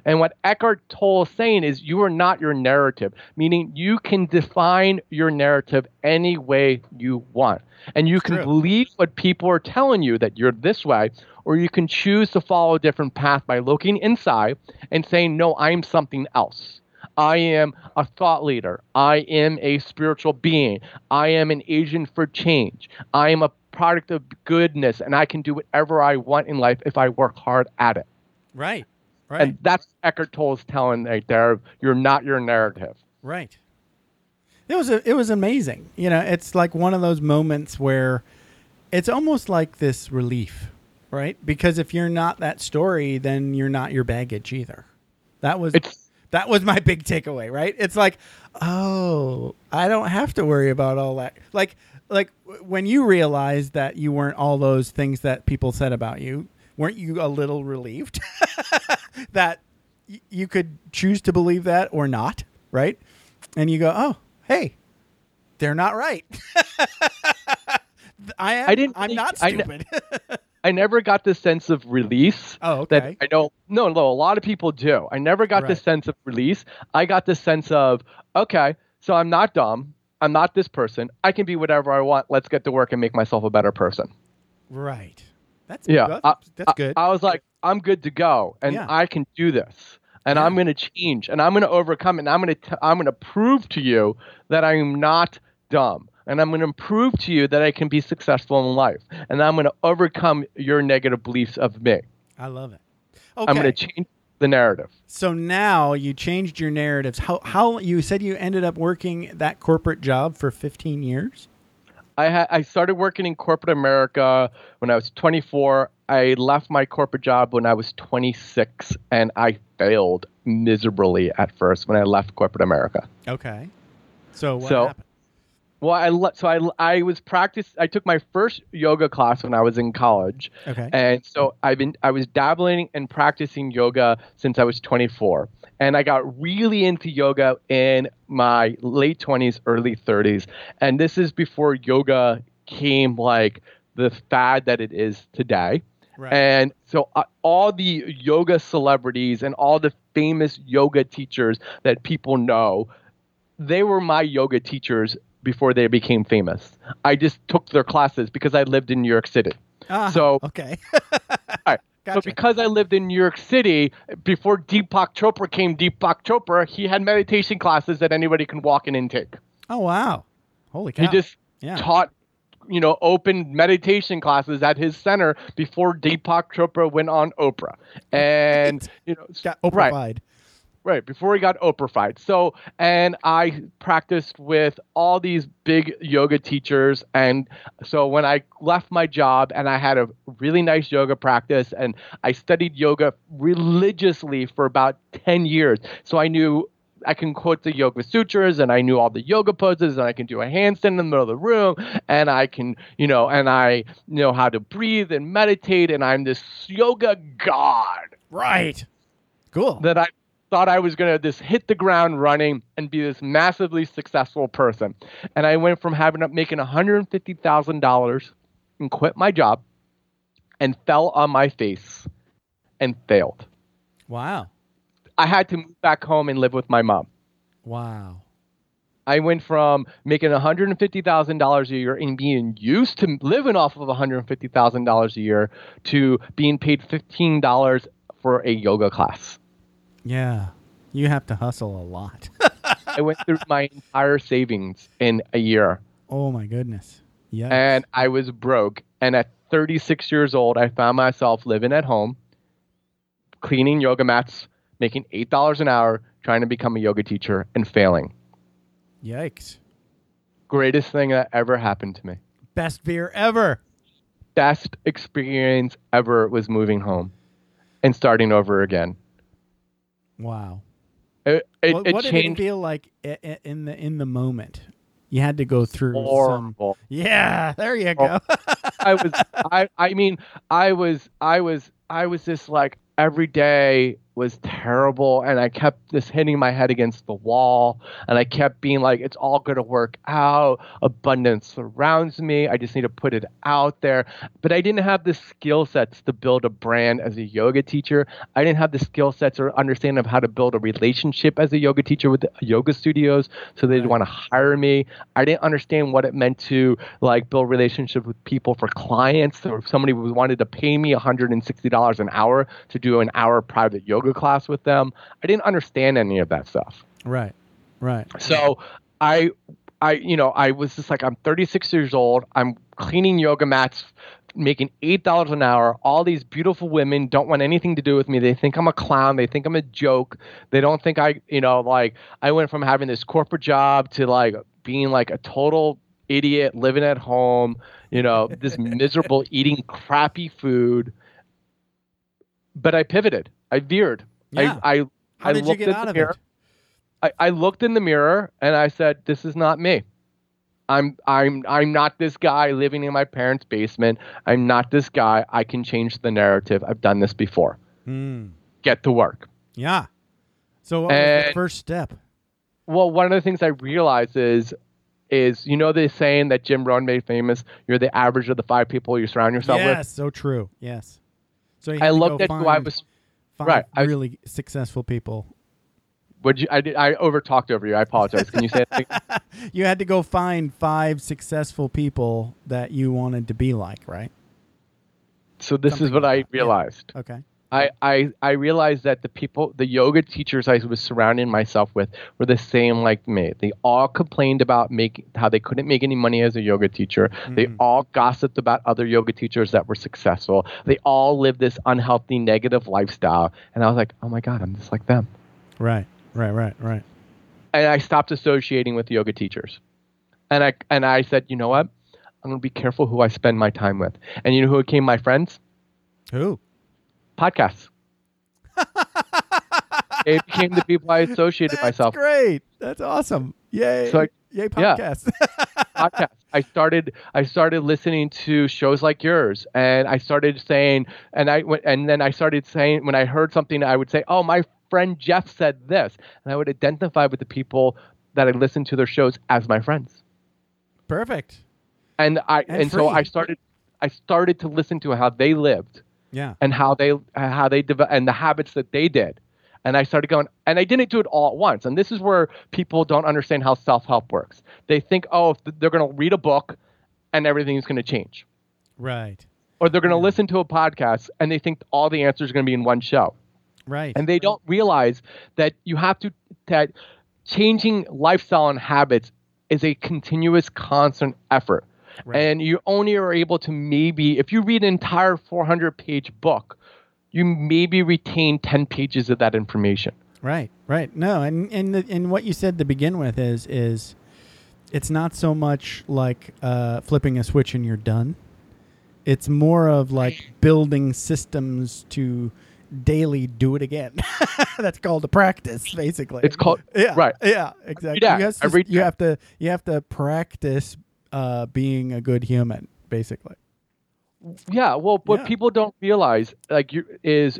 and what eckhart tolle is saying is you are not your narrative meaning you can define your narrative any way you want and you can True. believe what people are telling you that you're this way or you can choose to follow a different path by looking inside and saying, No, I'm something else. I am a thought leader. I am a spiritual being. I am an agent for change. I am a product of goodness, and I can do whatever I want in life if I work hard at it. Right. Right. And that's Eckhart Tolle's telling right there. You're not your narrative. Right. It was a, it was amazing. You know, it's like one of those moments where it's almost like this relief, right? Because if you're not that story, then you're not your baggage either. That was It's that was my big takeaway, right? It's like, oh, I don't have to worry about all that. Like like when you realized that you weren't all those things that people said about you, weren't you a little relieved that y- you could choose to believe that or not, right? And you go, "Oh, hey, they're not right." I am I didn't I'm think- not stupid. I never got the sense of release. oh, that okay. I know no, no, a lot of people do. I never got Right. this sense of release. I got the sense of, okay, so I'm not dumb. I'm not this person. I can be whatever I want. Let's get to work and make myself a better person. right. That's Yeah, That's, I- that's good. I, was like, I'm good to go, and Yeah. I can do this, and Yeah. I'm going to change, and I'm going to overcome, it, and I'm going to I'm going to prove to you that I'm not dumb, and I'm going to prove to you that I can be successful in life, and I'm going to overcome your negative beliefs of me. I love it. Okay. I'm going to change the narrative. So now you changed your narratives. How how you said you ended up working that corporate job for 15 years? I had I started working in corporate America when I was 24. I left my corporate job when I was 26, and I failed miserably at first when I left corporate America. Okay. So what So- happened? Well, I le- so I I was practice. I took my first yoga class when I was in college, Okay. and so I've been I was dabbling and practicing yoga since I was 24. And I got really into yoga in my late 20s, early 30s. And this is before yoga came like the fad that it is today. Right. And so uh, all the yoga celebrities and all the famous yoga teachers that people know, they were my yoga teachers before they became famous. I just took their classes because I lived in New York City. Ah, so- okay. right. Gotcha. So because I lived in New York City, before Deepak Chopra came Deepak Chopra, he had meditation classes that anybody can walk in and take. oh wow. Holy cow. He just yeah. taught, you know, open meditation classes at his center before Deepak Chopra went on Oprah. And, you know, got Oprah right. Right, before he got Oprah So, and I practiced with all these big yoga teachers. And so when I left my job and I had a really nice yoga practice and I studied yoga religiously for about 10 years. So I knew I can quote the Yoga Sutras and I knew all the yoga poses and I can do a handstand in the middle of the room and I can, you know, and I know how to breathe and meditate and I'm this yoga god Right. Cool. that I thought I was going to just hit the ground running and be this massively successful person. And I went from having up making $150,000 and quit my job and fell on my face and failed. wow. I had to move back home and live with my mom. Wow. I went from making $150,000 a year and being used to living off of $150,000 a year to being paid $15 for a yoga class. Yeah. You have to hustle a lot. I went through my entire savings in a year oh my goodness. Yeah. and I was broke. And at 36 years old, I found myself living at home, cleaning yoga mats, making $8 an hour, trying to become a yoga teacher and failing. Yikes. Greatest thing that ever happened to me. Best veer ever. Best experience ever was moving home and starting over again. Wow. It, it, what it what did it feel like in the in the moment? You had to go through some. horrible. Yeah, there you go. I was I I mean I was I was I was just like every day was terrible and I kept just hitting my head against the wall and I kept being like it's all going to work out. Abundance surrounds me. I just need to put it out there. But I didn't have the skill sets to build a brand as a yoga teacher. I didn't have the skill sets or understanding of how to build a relationship as a yoga teacher with yoga studios so they'd want to hire me. I didn't understand what it meant to like build relationships with people for clients or if somebody wanted to pay me $160 an hour to do an hour private yoga class with them. I didn't understand any of that stuff. Right. Right. so I I you know I was just like I'm 36 years old. I'm cleaning yoga mats making eight dollars an hour. All these beautiful women don't want anything to do with me. They think I'm a clown. They think I'm a joke. They don't think I you know like I went from having this corporate job to like being like a total idiot living at home you know this miserable eating crappy food. But I pivoted I veered Yeah. I I How I did you looked get out of mirror. it? I, I looked in the mirror and I said, "This is not me. I'm I'm I'm not this guy living in my parents' basement. I'm not this guy. I can change the narrative. I've done this before. Hmm. Get to work." Yeah. So what was the first step? Well, one of the things I realized is is you know the saying that Jim Rohn made famous, you're the average of the five people you surround yourself Yes, with. Yes, so true. Yes. So you I looked at who I was five right, I really successful people. would you I did I over talked over you. I apologize. Can you say? You had to go find five successful people that you wanted to be like, right? So this is what like I that, yeah. realized. Okay. I, I I realized that the people, the yoga teachers I was surrounding myself with were the same like me. They all complained about making how they couldn't make any money as a yoga teacher. They Mhm. all gossiped about other yoga teachers that were successful. They all lived this unhealthy, negative lifestyle. And I was like, oh my God, I'm just like them. Right. Right. Right. Right. And I stopped associating with yoga teachers. And I and I said, you know what? I'm going to be careful who I spend my time with. And you know who became my friends? Who? Podcasts. they became the people I associated That's myself. That's great. That's awesome. Yay. So I- Yay yeah. podcast. podcast. I started I started listening to shows like yours, and I started saying, and I went, and then I started saying when I heard something, I would say, "Oh, my friend Jeff said this," and I would identify with the people that I listened to their shows as my friends. Perfect. And I And and, so. I started I started to listen to how they lived Yeah. and how they uh, how they develop and the habits that they did. And I started going, and I didn't do it all at once. And this is where people don't understand how self help works. They think, oh, if they're going to read a book and everything's going to change. Right. Or they're going to listen to a podcast and they think all the answers are going to be in one show. Right. And they don't realize that you have to, that changing lifestyle and habits is a continuous, constant effort. Right. And you only are able to maybe, if you read an entire 400 page book, you maybe retain 10 pages of that information. Right, right. No, and and the, and what you said to begin with is is it's not so much like uh, flipping a switch and you're done. It's more of like building systems to daily do it again. That's called a practice, basically. It's called, yeah, right. Yeah, exactly. day, you, have to, every you have to you have to practice uh, being a good human, basically. Yeah, well, what Yeah. people don't realize, like, you is,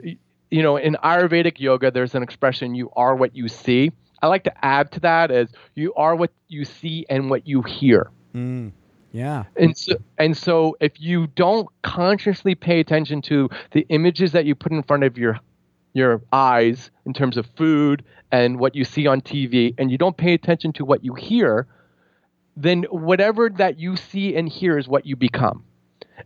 you know, in Ayurvedic yoga, there's an expression: "You are what you see." I like to add to that as "You are what you see and what you hear." Mm. Yeah. And so, and so, if you don't consciously pay attention to the images that you put in front of your your eyes in terms of food and what you see on TV, and you don't pay attention to what you hear, then whatever that you see and hear is what you become.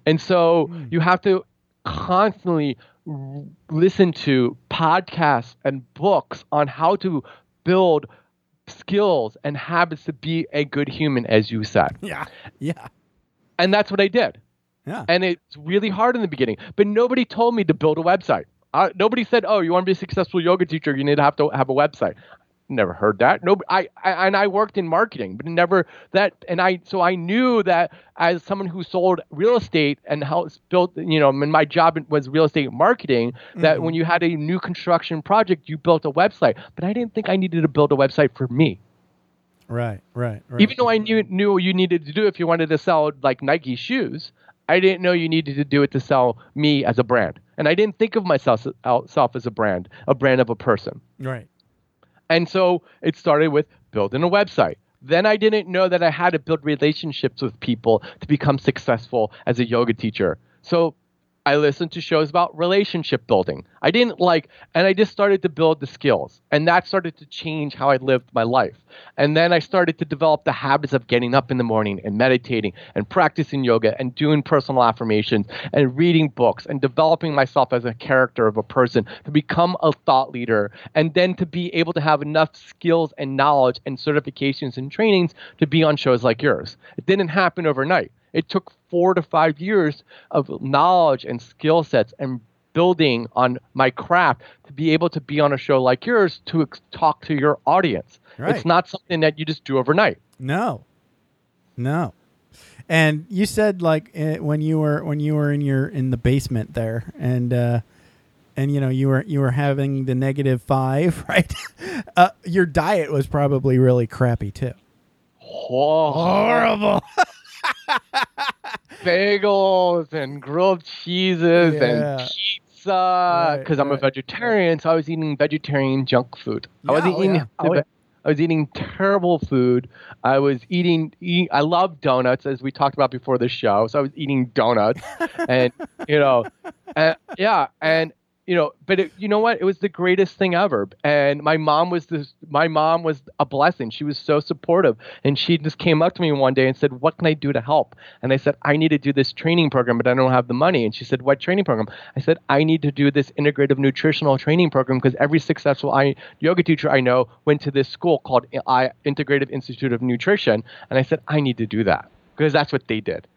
And so you have to constantly r- listen to podcasts and books on how to build skills and habits to be a good human, as you said. Yeah. Yeah. And that's what I did. Yeah. And it's really hard in the beginning, but nobody told me to build a website. Uh, nobody said, "Oh, you want to be a successful yoga teacher? You need to have to have a website." Never heard that. No, I, I and I worked in marketing, but never that. And I so I knew that as someone who sold real estate and helped built, you know, and my job was real estate marketing. That mm-hmm. when you had a new construction project, you built a website. But I didn't think I needed to build a website for me Right. Right. Right. even though I knew knew you needed to do if you wanted to sell like Nike shoes, I didn't know you needed to do it to sell me as a brand. And I didn't think of myself self as a brand, a brand of a person. Right. And so it started with building a website. Then I didn't know that I had to build relationships with people to become successful as a yoga teacher. So I listened to shows about relationship building. I didn't like, and I just started to build the skills. And that started to change how I lived my life. And then I started to develop the habits of getting up in the morning and meditating and practicing yoga and doing personal affirmations and reading books and developing myself as a character of a person to become a thought leader and then to be able to have enough skills and knowledge and certifications and trainings to be on shows like yours. It didn't happen overnight. It took four to five years of knowledge and skill sets and building on my craft to be able to be on a show like yours to ex- talk to your audience. Right. It's not something that you just do overnight. No, no. And you said like eh, when you were when you were in your in the basement there, and uh, and you know you were you were having the negative five, right? uh, your diet was probably really crappy too. Horrible. bagels and grilled cheeses Yeah. and pizza Right, because I'm a vegetarian, so I was eating vegetarian junk food. I was Yeah, oh, eating yeah. Oh, yeah. I was eating terrible food. I was eating, eating I love donuts as we talked about before the show. So I was eating donuts and you know and, yeah, and you know, but it, you know what? It was the greatest thing ever. And my mom was this. My mom was a blessing. She was so supportive, and she just came up to me one day and said, "What can I do to help?" And I said, "I need to do this training program, but I don't have the money." And she said, "What training program?" I said, "I need to do this integrative nutritional training program because every successful I, yoga teacher I know went to this school called I, Integrative Institute of Nutrition." And I said, "I need to do that because that's what they did."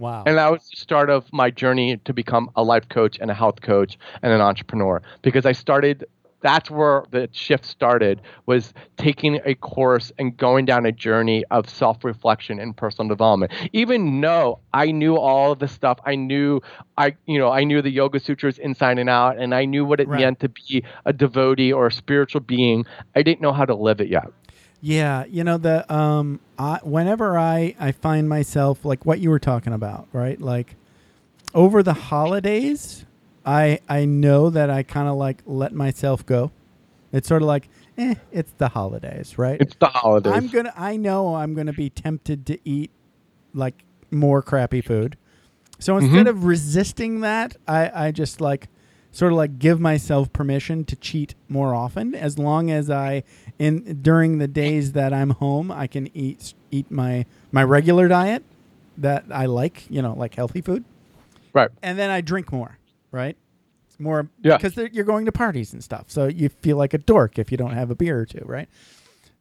Wow. And that was the start of my journey to become a life coach and a health coach and an entrepreneur because I started that's where the shift started was taking a course and going down a journey of self-reflection and personal development even though i knew all of the stuff i knew i you know i knew the yoga sutras inside and out and i knew what it Right. meant to be a devotee or a spiritual being i didn't know how to live it yet Yeah, you know the um I whenever I I find myself like what you were talking about, right? Like over the holidays, I I know that I kind of like let myself go. It's sort of like, eh, it's the holidays, right? it's the holidays I'm gonna. I know I'm gonna be tempted to eat like more crappy food. So instead of resisting that, I I just like sort of like give myself permission to cheat more often, as long as I in during the days that I'm home, I can eat eat my my regular diet that I like, you know, like healthy food, right and then I drink more, right? More Yeah. because you're going to parties and stuff, so you feel like a dork if you don't have a beer or two, right?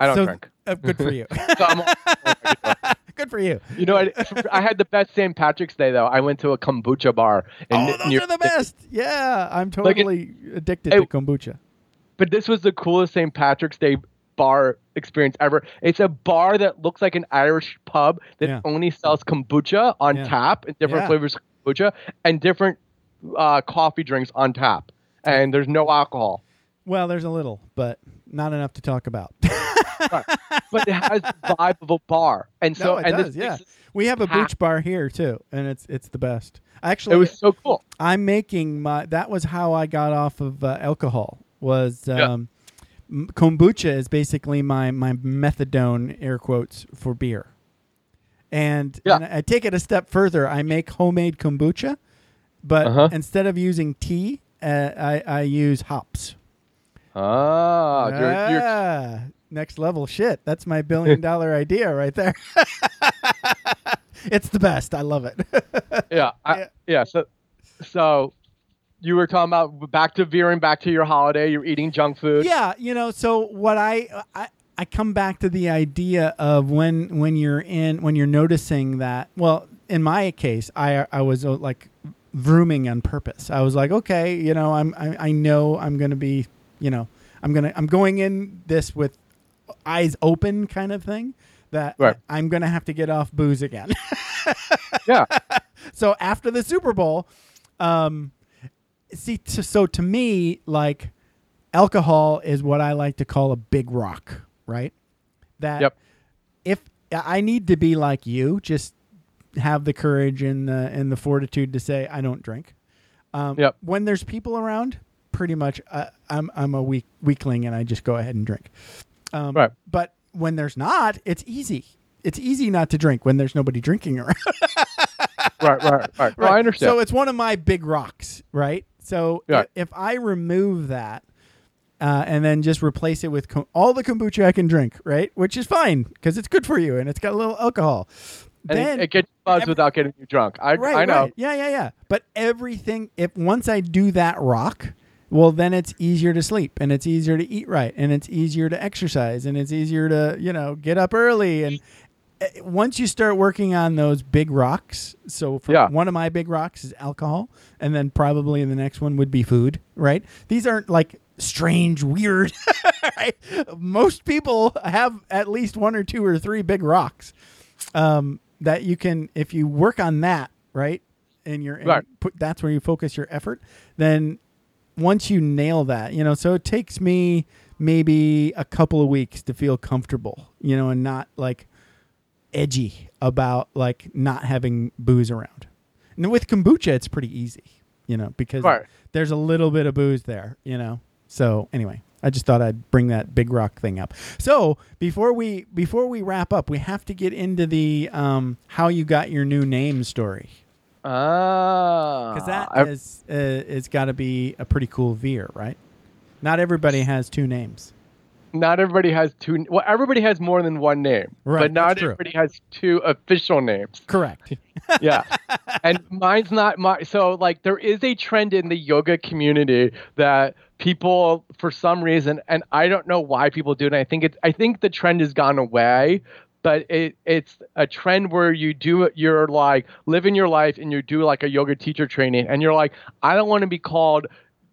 i don't So- drink Uh, good for you. so I'm, good for you. you know I, I had the best st patrick's day though i went to a kombucha bar Oh, those near- are the best. Yeah, I'm Like it- totally addicted Hey, to kombucha. but this was the coolest St. Patrick's Day bar experience ever. It's a bar that looks like an Irish pub that Yeah. only sells kombucha on Yeah. tap and different Yeah. flavors of kombucha and different uh, coffee drinks on tap. And there's no alcohol. Well, there's a little, but not enough to talk about. But it has the vibe of a bar. And so no, it and does. this Yeah, we have a packed. booch bar here too, and it's it's the best. Actually, it was so cool. I'm making my. That was how I got off of uh, alcohol. Was um, m- kombucha is basically my my methadone air quotes for beer, and, Yeah. and I take it a step further. I make homemade kombucha, but Uh-huh. instead of using tea, uh, I I use hops. Ah, you're, you're, Ah, next level shit. That's my billion dollar idea right there. it's the best. I love it. yeah, I, Yeah. yeah. So, so you were talking about back to veering back to your holiday. You're eating junk food. yeah, you know. So what I I I come back to the idea of when when you're in when you're noticing that. Well, in my case, I I was uh, like vrooming on purpose. I was like, okay, you know, I'm I, I know I'm gonna be, you know, I'm gonna I'm going in this with eyes open kind of thing. That Right. I'm gonna have to get off booze again. yeah. so after the Super Bowl, um, see, t- so to me, like alcohol is what I like to call a big rock, right? That Yep. if I need to be like you, just have the courage and the and the fortitude to say I don't drink. Um, Yep. When there's people around, pretty much uh, I'm I'm a weak weakling and I just go ahead and drink. Um, Right. But when there's not, it's easy. It's easy not to drink when there's nobody drinking around. Right. Right. Right. Well, I understand. So it's one of my big rocks, right? So Yeah. if I remove that uh, and then just replace it with com- all the kombucha I can drink, right? Which is fine because it's good for you and it's got a little alcohol. and then it, it gets buzzed every- without getting you drunk. I, right, I know. right. Yeah, yeah, yeah. But everything, if once I do that rock, well, then it's easier to sleep and it's easier to eat right and it's easier to exercise and it's easier to, you know, get up early. And uh, once you start working on those big rocks, so for Yeah. one of my big rocks is alcohol, and then probably the next one would be food, right? These aren't like strange, weird. right? Most people have at least one or two or three big rocks um, that you can, if you work on that, right, and you're and Right. put that's where you focus your effort. Then once you nail that, you know, so it takes me maybe a couple of weeks to feel comfortable, you know, and not like edgy about like not having booze around. And with kombucha, it's pretty easy, you know, because Right. there's a little bit of booze there, you know. So anyway, I just thought I'd bring that big rock thing up. So before we before we wrap up, we have to get into the um, how you got your new name story Ah. because that I- is uh, is got to be a pretty cool veer, right? Not everybody has two names. not everybody has two. Well, everybody has more than one name, Right, but not everybody has two official names. Correct. yeah and mine's not my so like there is a trend in the yoga community that people for some reason and i don't know why people do it i think it's i think the trend has gone away but it, it's a trend where you do it you're like living your life and you do like a yoga teacher training and you're like i don't want to be called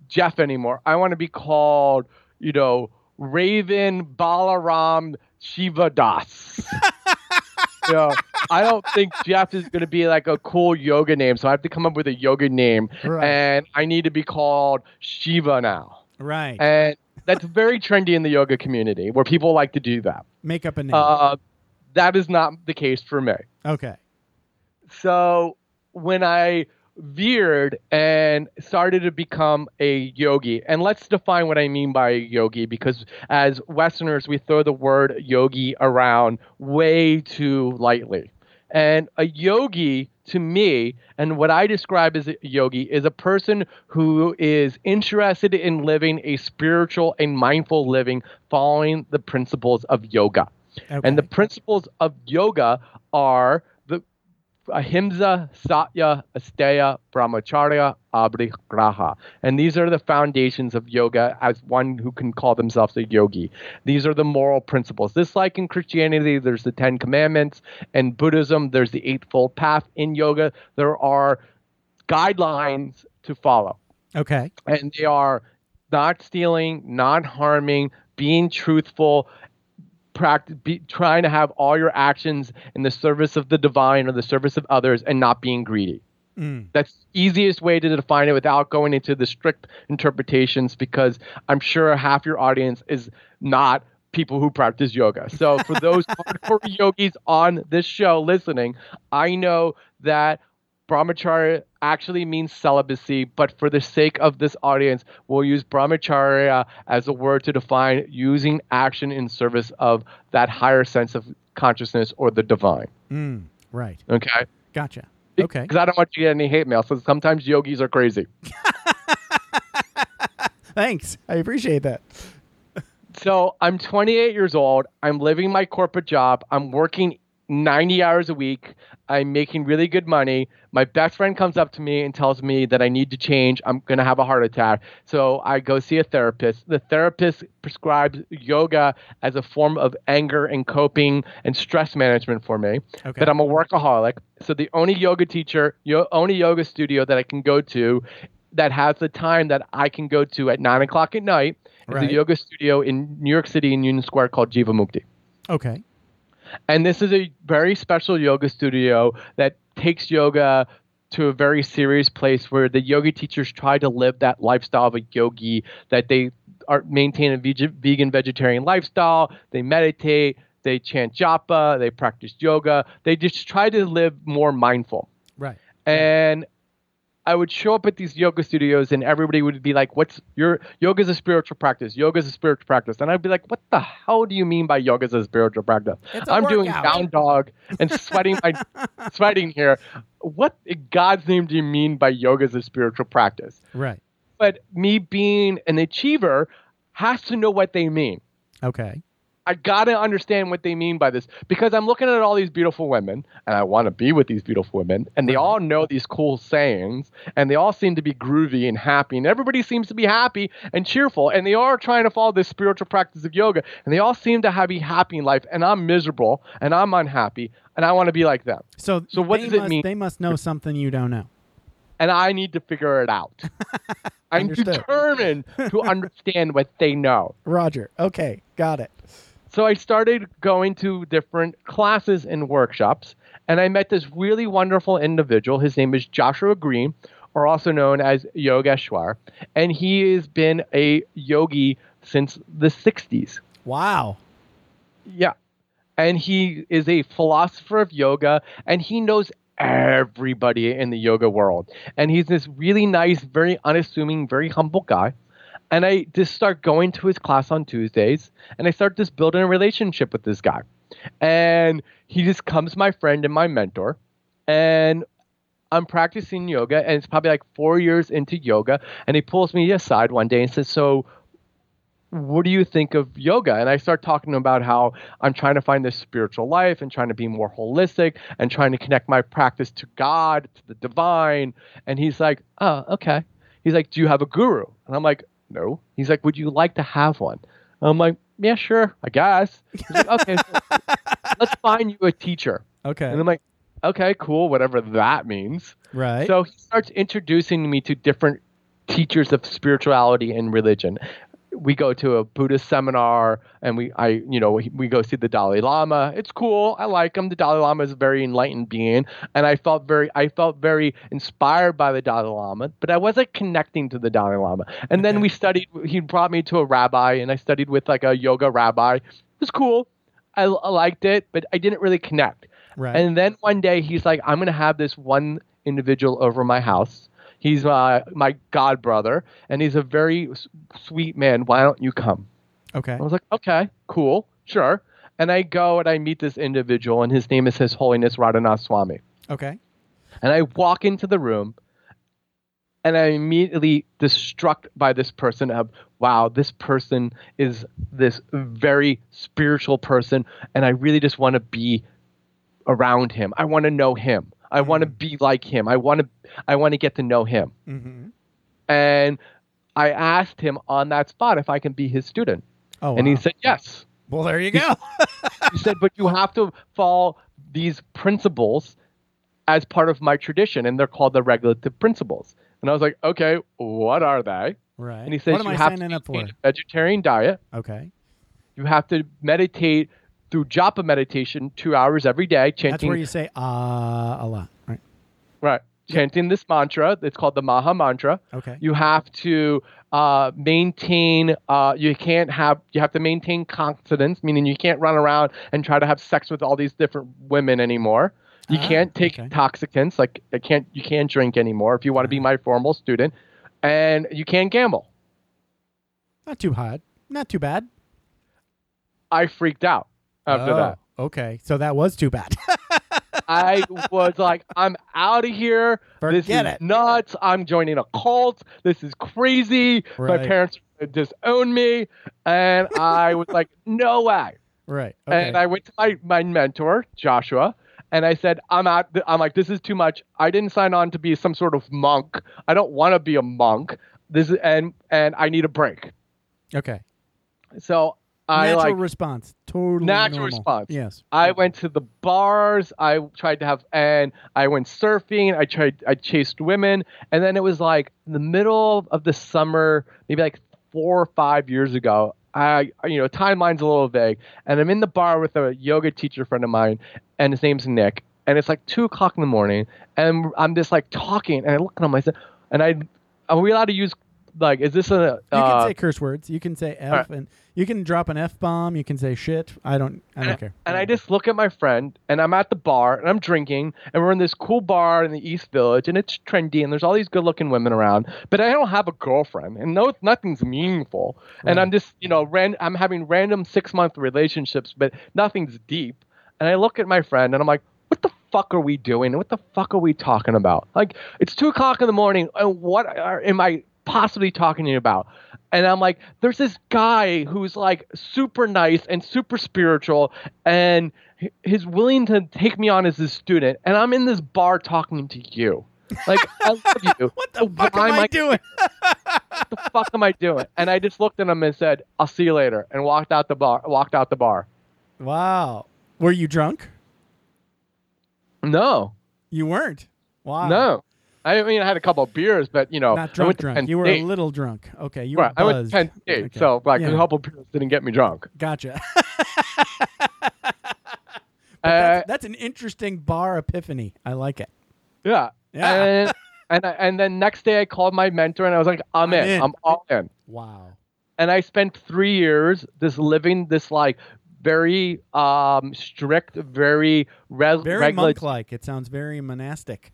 Jeff anymore. I want to be called, you know, Raven Balaram Shiva Das. you know, I don't think Jeff is going to be like a cool yoga name, so I have to come up with a yoga name, Right. and I need to be called Shiva now. Right. And that's very trendy in the yoga community, where people like to do that. Make up a name. Uh, that is not the case for me. okay. So when I veered and started to become a yogi, and let's define what I mean by yogi, because as Westerners, we throw the word yogi around way too lightly. And a yogi, to me, and what I describe as a yogi, is a person who is interested in living a spiritual and mindful living following the principles of yoga. Okay. And the principles of yoga are the ahimsa, satya, asteya, brahmacharya, aparigraha. And these are the foundations of yoga as one who can call themselves a yogi. These are the moral principles. Just like in Christianity, there's the Ten Commandments. In Buddhism, there's the Eightfold Path. In yoga, there are guidelines to follow okay. and they are not stealing, not harming, being truthful, practice, be, trying to have all your actions in the service of the divine or the service of others, and not being greedy. Mm. That's the easiest way to define it without going into the strict interpretations, because I'm sure half your audience is not people who practice yoga. So for those hardcore yogis on this show listening, I know that brahmacharya actually means celibacy, but for the sake of this audience, we'll use brahmacharya as a word to define using action in service of that higher sense of consciousness or the divine. Mm. Right. Okay. Gotcha. Okay. Because I don't want you to get any hate mail. So sometimes yogis are crazy. Thanks. I appreciate that. So I'm 28 years old. I'm living my corporate job. I'm working 90 hours a week. I'm making really good money. My best friend comes up to me and tells me that I need to change. I'm going to have a heart attack. So I go see a therapist. The therapist prescribes yoga as a form of anger and coping and stress management for me. Okay. But I'm a workaholic. So the only yoga teacher, yo- only yoga studio that I can go to that has the time that I can go to at nine o'clock at night is Right. a yoga studio in New York City in Union Square called Jivamukti. Okay. And this is a very special yoga studio that takes yoga to a very serious place where the yogi teachers try to live that lifestyle of a yogi, that they are maintain a vegan vegetarian lifestyle, they meditate, they chant japa, they practice yoga, they just try to live more mindful. Right. And I would show up at these yoga studios and everybody would be like, What's your yoga is a spiritual practice? Yoga is a spiritual practice. And I'd be like, What the hell do you mean by yoga is a spiritual practice? It's a I'm doing workout." down dog and sweating my sweating here. What in God's name do you mean by yoga is a spiritual practice? Right. But me being an achiever has to know what they mean. Okay. I gotta understand what they mean by this because I'm looking at all these beautiful women and I want to be with these beautiful women and they all know these cool sayings and they all seem to be groovy and happy and everybody seems to be happy and cheerful and they are trying to follow this spiritual practice of yoga and they all seem to have, be happy in life and I'm miserable and I'm unhappy and I want to be like them So, So what does it mean? They must know something you don't know. and I need to figure it out. I'm determined to understand what they know. Roger. Okay. Got it. So I started going to different classes and workshops, and I met this really wonderful individual. His name is Joshua Greene, or also known as Yogeshwar, and he has been a yogi since the 60s. Wow. Yeah. And he is a philosopher of yoga, and he knows everybody in the yoga world. And he's this really nice, very unassuming, very humble guy. And I just start going to his class on Tuesdays, and I start just building a relationship with this guy. And he just comes my friend and my mentor. And I'm practicing yoga, and it's probably like four years into yoga. And he pulls me aside one day and says, So, what do you think of yoga? And I start talking about how I'm trying to find this spiritual life and trying to be more holistic and trying to connect my practice to God, to the divine. And he's like, oh, okay. He's like, do you have a guru? And I'm like, no. He's like, would you like to have one? I'm like, yeah, sure, I guess. He's like, okay, so let's find you a teacher. Okay. And I'm like, okay, cool, whatever that means. right. So he starts introducing me to different teachers of spirituality and religion. We go to a Buddhist seminar and we, I, you know, we, we go see the Dalai Lama. It's cool. I like him. The Dalai Lama is a very enlightened being, and I felt very, I felt very inspired by the Dalai Lama, but I wasn't connecting to the Dalai Lama. And then we studied. He brought me to a rabbi, and I studied with like a yoga rabbi. It was cool. I, I liked it, but I didn't really connect. Right. And then one day he's like, I'm going to have this one individual over my house. He's uh, my god brother, and he's a very s- sweet man. Why don't you come? okay. I was like, okay, cool, sure. And I go and I meet this individual, and his name is His Holiness Radhanath Swami. Okay. And I walk into the room, and I'm immediately distruck by this person of, wow, this person is this very spiritual person, and I really just want to be around him. I want to know him. I want to be like him. I want to I want to get to know him. Mm-hmm. And I asked him on that spot if I can be his student. Oh, And he said yes. well, there you go. He said, but you have to follow these principles as part of my tradition, and they're called the regulative principles. And I was like, okay, what are they? right. And he says, what am you I have to up for? a vegetarian diet. Okay. You have to meditate through japa meditation two hours every day, chanting That's where you say ah a lot. Right. right, chanting this mantra. It's called the Maha Mantra. Okay. You have to uh, maintain. Uh, you can't have. You have to maintain confidence, meaning you can't run around and try to have sex with all these different women anymore. You Ah, can't take okay. intoxicants like I can't. You can't drink anymore if you want to be my formal student, and you can't gamble. Not too hot. Not too bad. I freaked out after Oh, that. Okay. So that was too bad. I was like, I'm out of here. this is Forget it. nuts. I'm joining a cult. This is crazy. My Right. parents disown me. And I was like, no way. right. Okay. And I went to my, my mentor, Joshua, and I said, I'm out. I'm like, this is too much. I didn't sign on to be some sort of monk. I don't want to be a monk. This is, and and I need a break. okay. So I Natural like response. Totally Natural normal. response. Yes. I went to the bars. I tried to have, and I went surfing. I tried, I chased women, and then it was like in the middle of the summer, maybe like four or five years ago. I, you know, timeline's a little vague, and I'm in the bar with a yoga teacher friend of mine, and his name's Nick, and it's like two o'clock in the morning, and I'm just like talking, and I look at him, I said, and I, are we allowed to use, like, is this a, You uh, can say curse words. You can say F right. and you can drop an F bomb. You can say shit. I don't. I don't care. And I just look at my friend, and I'm at the bar, and I'm drinking, and we're in this cool bar in the East Village, and it's trendy, and there's all these good-looking women around, but I don't have a girlfriend, and no, nothing's meaningful, and I'm just, you know, ran, I'm having random six-month relationships, but nothing's deep, and I look at my friend, and I'm like, what the fuck are we doing? What the fuck are we talking about? Like, it's two o'clock in the morning, and what are, am I possibly talking to you about? And I'm like, there's this guy who's like super nice and super spiritual, and he's willing to take me on as his student. And I'm in this bar talking to you. Like, I love you. What the Why fuck am am I I- doing? What the fuck am I doing? And I just looked at him and said, I'll see you later, and walked out the bar. Walked out the bar. wow. Were you drunk? No, You weren't. Wow. no. I mean, I had a couple of beers, but you know, Not drunk. Drunk. You were a little drunk. Okay. You Right, were I went buzzed. Penn State, Okay. so like Yeah. a couple of beers didn't get me drunk. Gotcha. Uh, that's, that's an interesting bar epiphany. I like it. Yeah. Yeah. And and, and then next day I called my mentor and I was like, I'm, I'm in. in. I'm all in. Wow. And I spent three years just living this like very um strict, very re- Very monk-like. It sounds very monastic.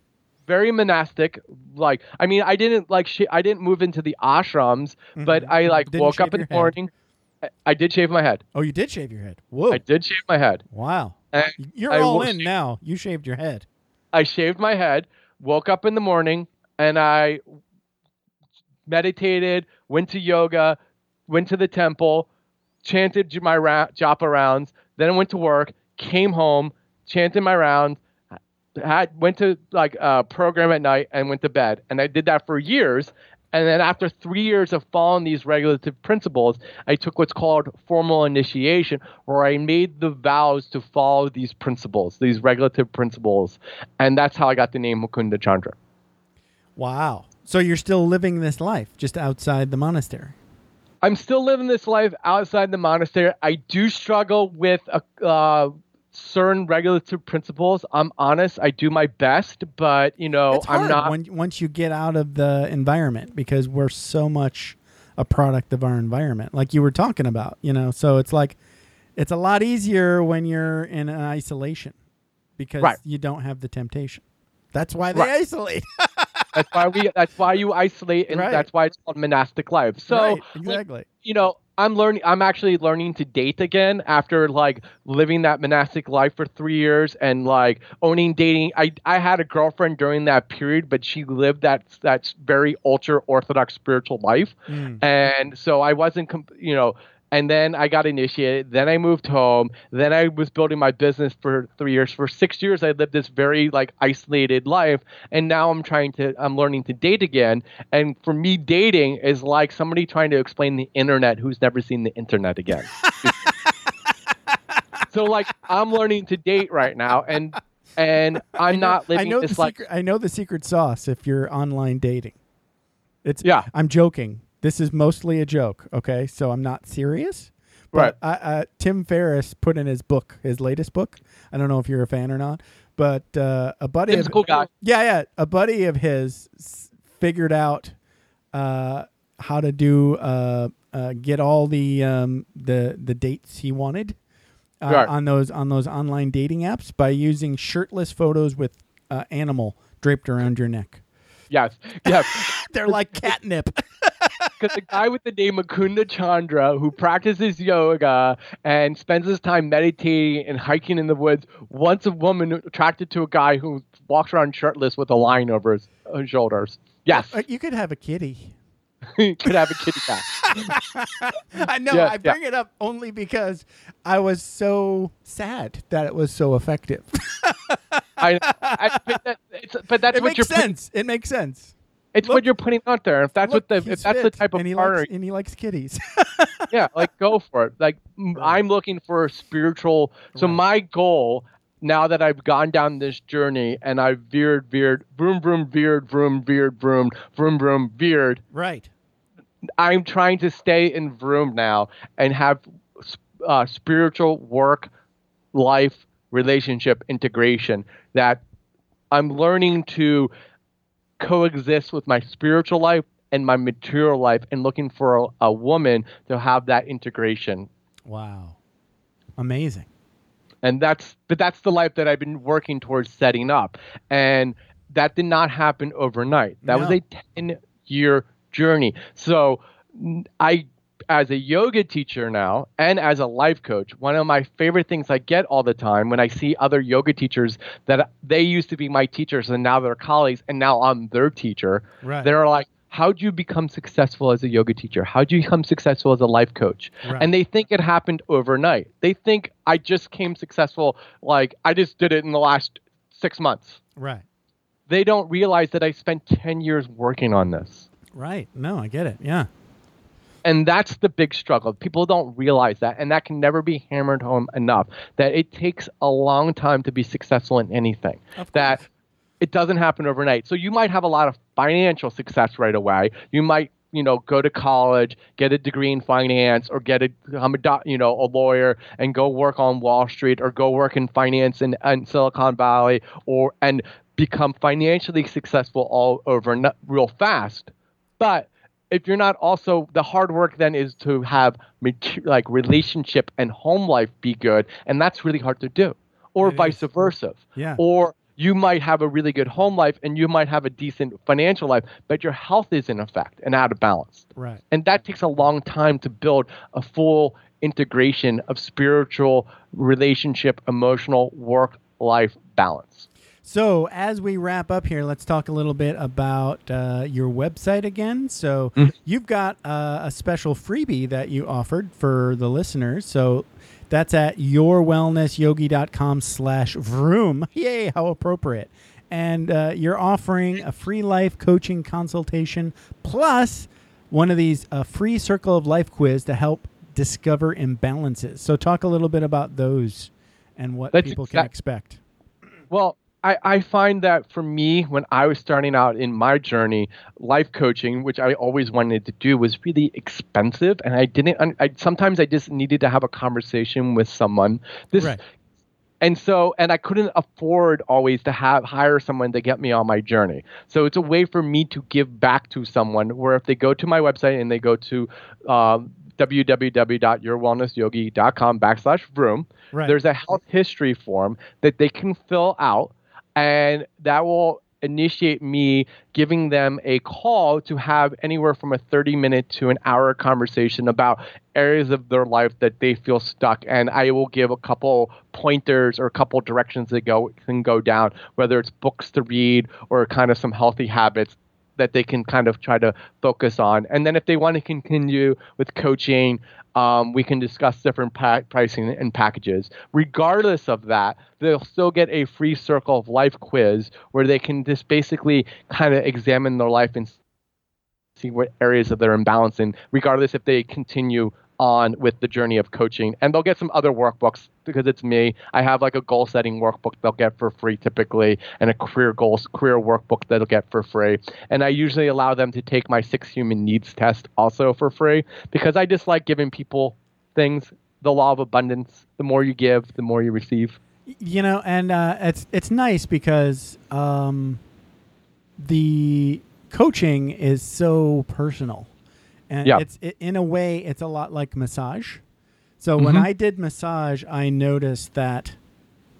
Very monastic. Like I mean, I didn't like sh- I didn't move into the ashrams, but Mhm. I like Didn't woke up in the head. morning. I, I did shave my head. Oh, you did shave your head. Whoa. I did shave my head. wow. And You're I all in shave- now. You shaved your head. I shaved my head, woke up in the morning, and I meditated, went to yoga, went to the temple, chanted my ra- japa rounds, then I went to work, came home, chanted my rounds, had went to like a program at night and went to bed. And I did that for years. And then after three years of following these regulative principles, I took what's called formal initiation, where I made the vows to follow these principles, these regulative principles. And that's how I got the name Mukunda Chandra. Wow. So you're still living this life just outside the monastery. I'm still living this life outside the monastery. I do struggle with a, uh, certain regulatory principles. I'm honest. I do my best, but you know, I'm not. when, once you get out of the environment because we're so much a product of our environment, like you were talking about. You know, so it's like it's a lot easier when you're in an isolation because Right. you don't have the temptation. That's why they Right. isolate. That's why we. That's why you isolate, and Right. that's why it's called monastic life. So, exactly. you know, I'm learning. I'm actually learning to date again after like living that monastic life for three years and like owning dating. I I had a girlfriend during that period, but she lived that that very ultra orthodox spiritual life, Mm. and so I wasn't, comp- you know. And then I got initiated. Then I moved home. Then I was building my business for three years. For six years, I lived this very like isolated life. And now I'm trying to, I'm learning to date again. And for me, dating is like somebody trying to explain the internet who's never seen the internet again. so like I'm learning to date right now, and and I'm not living I know this the like secret. I know the secret sauce. If you're online dating, it's Yeah. I'm joking. This is mostly a joke. Okay, so I'm not serious. But I, uh, Tim Ferriss put in his book, his latest book. I don't know if you're a fan or not, but uh, a buddy. Tim's of, a cool guy. Yeah, yeah. A buddy of his s- figured out uh, how to do uh, uh, get all the um, the the dates he wanted uh, Right. on those on those online dating apps by using shirtless photos with uh, animal draped around your neck. Yes, yes. They're like catnip. because the guy with the name Mukunda Chandra, who practices yoga and spends his time meditating and hiking in the woods, wants a woman attracted to a guy who walks around shirtless with a line over his uh, shoulders. Yes, Uh, you could have a kitty. could have a kitty cat. I know. Yeah, I yeah. bring it up only because I was so sad that it was so effective. I, I, but, that, it's, but that's it what makes you're putting, sense. It makes sense. it's Look- what you're putting out there. If that's Look, what the if that's the type of and he partner, likes, and he likes kitties. yeah, like go for it. Like m- I'm looking for a spiritual. So Right. my goal now that I've gone down this journey and I've veered, veered, vroom, vroom, veered, vroom, veered, vroom, vroom, vroom, veered. right. I'm trying to stay in vroom now and have uh, spiritual work, life, relationship integration that I'm learning to coexist with my spiritual life and my material life and looking for a, a woman to have that integration Wow. Amazing. and that's but that's the life that I've been working towards setting up and that did not happen overnight that was a 10 year journey so I as a yoga teacher now and as a life coach one of my favorite things I get all the time when I see other yoga teachers that they used to be my teachers and now they're colleagues and now I'm their teacher Right. they're like how'd you become successful as a yoga teacher how'd you become successful as a life coach Right. and they think it happened overnight they think i just came successful like i just did it in the last six months right. they don't realize that i spent 10 years working on this Right. No, I get it. Yeah. and that's the big struggle people don't realize that and that can never be hammered home enough that it takes a long time to be successful in anything that it doesn't happen overnight. So you might have a lot of financial success right away. You might, you know, go to college, get a degree in finance, or get a become a doc, you know a lawyer and go work on Wall Street, or go work in finance in, in Silicon Valley, or and become financially successful all over real fast. But if you're not also the hard work then is to have like relationship and home life be good, and that's really hard to do, or It vice is. versa Yeah. or you might have a really good home life and you might have a decent financial life, but your health is in effect and out of balance. Right. And that takes a long time to build a full integration of spiritual, relationship, emotional, work life balance. So, as we wrap up here, let's talk a little bit about uh, your website again. So, Mhm. you've got uh, a special freebie that you offered for the listeners. So, that's at yourwellnessyogi.com slash vroom. Yay, how appropriate. And uh, you're offering a free life coaching consultation plus one of these uh, free circle of life quiz to help discover imbalances. So, talk a little bit about those and what That's people can expect. Well, I, I find that for me, when I was starting out in my journey, life coaching, which I always wanted to do, was really expensive, and I didn't. I, sometimes I just needed to have a conversation with someone. This, Right. and so, and I couldn't afford always to have hire someone to get me on my journey. So it's a way for me to give back to someone. Where if they go to my website and they go to um, www.yourwellnessyogi.com backslash vroom Right. there's a health history form that they can fill out, and that will initiate me giving them a call to have anywhere from a 30 minute to an hour conversation about areas of their life that they feel stuck and i will give a couple pointers or a couple directions that go can go down whether it's books to read or kind of some healthy habits that they can kind of try to focus on. And then if they want to continue with coaching, um, we can discuss different pa- pricing and packages. Regardless of that, they'll still get a free circle of life quiz where they can just basically kind of examine their life and see what areas of their imbalance in, regardless if they continue on with the journey of coaching. And they'll get some other workbooks because it's me. I have like a goal setting workbook they'll get for free typically, and a career goals career workbook that'll get for free. And I usually allow them to take my six human needs test also for free because I just like giving people things. The law of abundance. The more you give, the more you receive. you know and uh, it's it's nice because um, the coaching is so personal and Yeah. it's it, in a way it's a lot like massage so when Mhm. i did massage i noticed that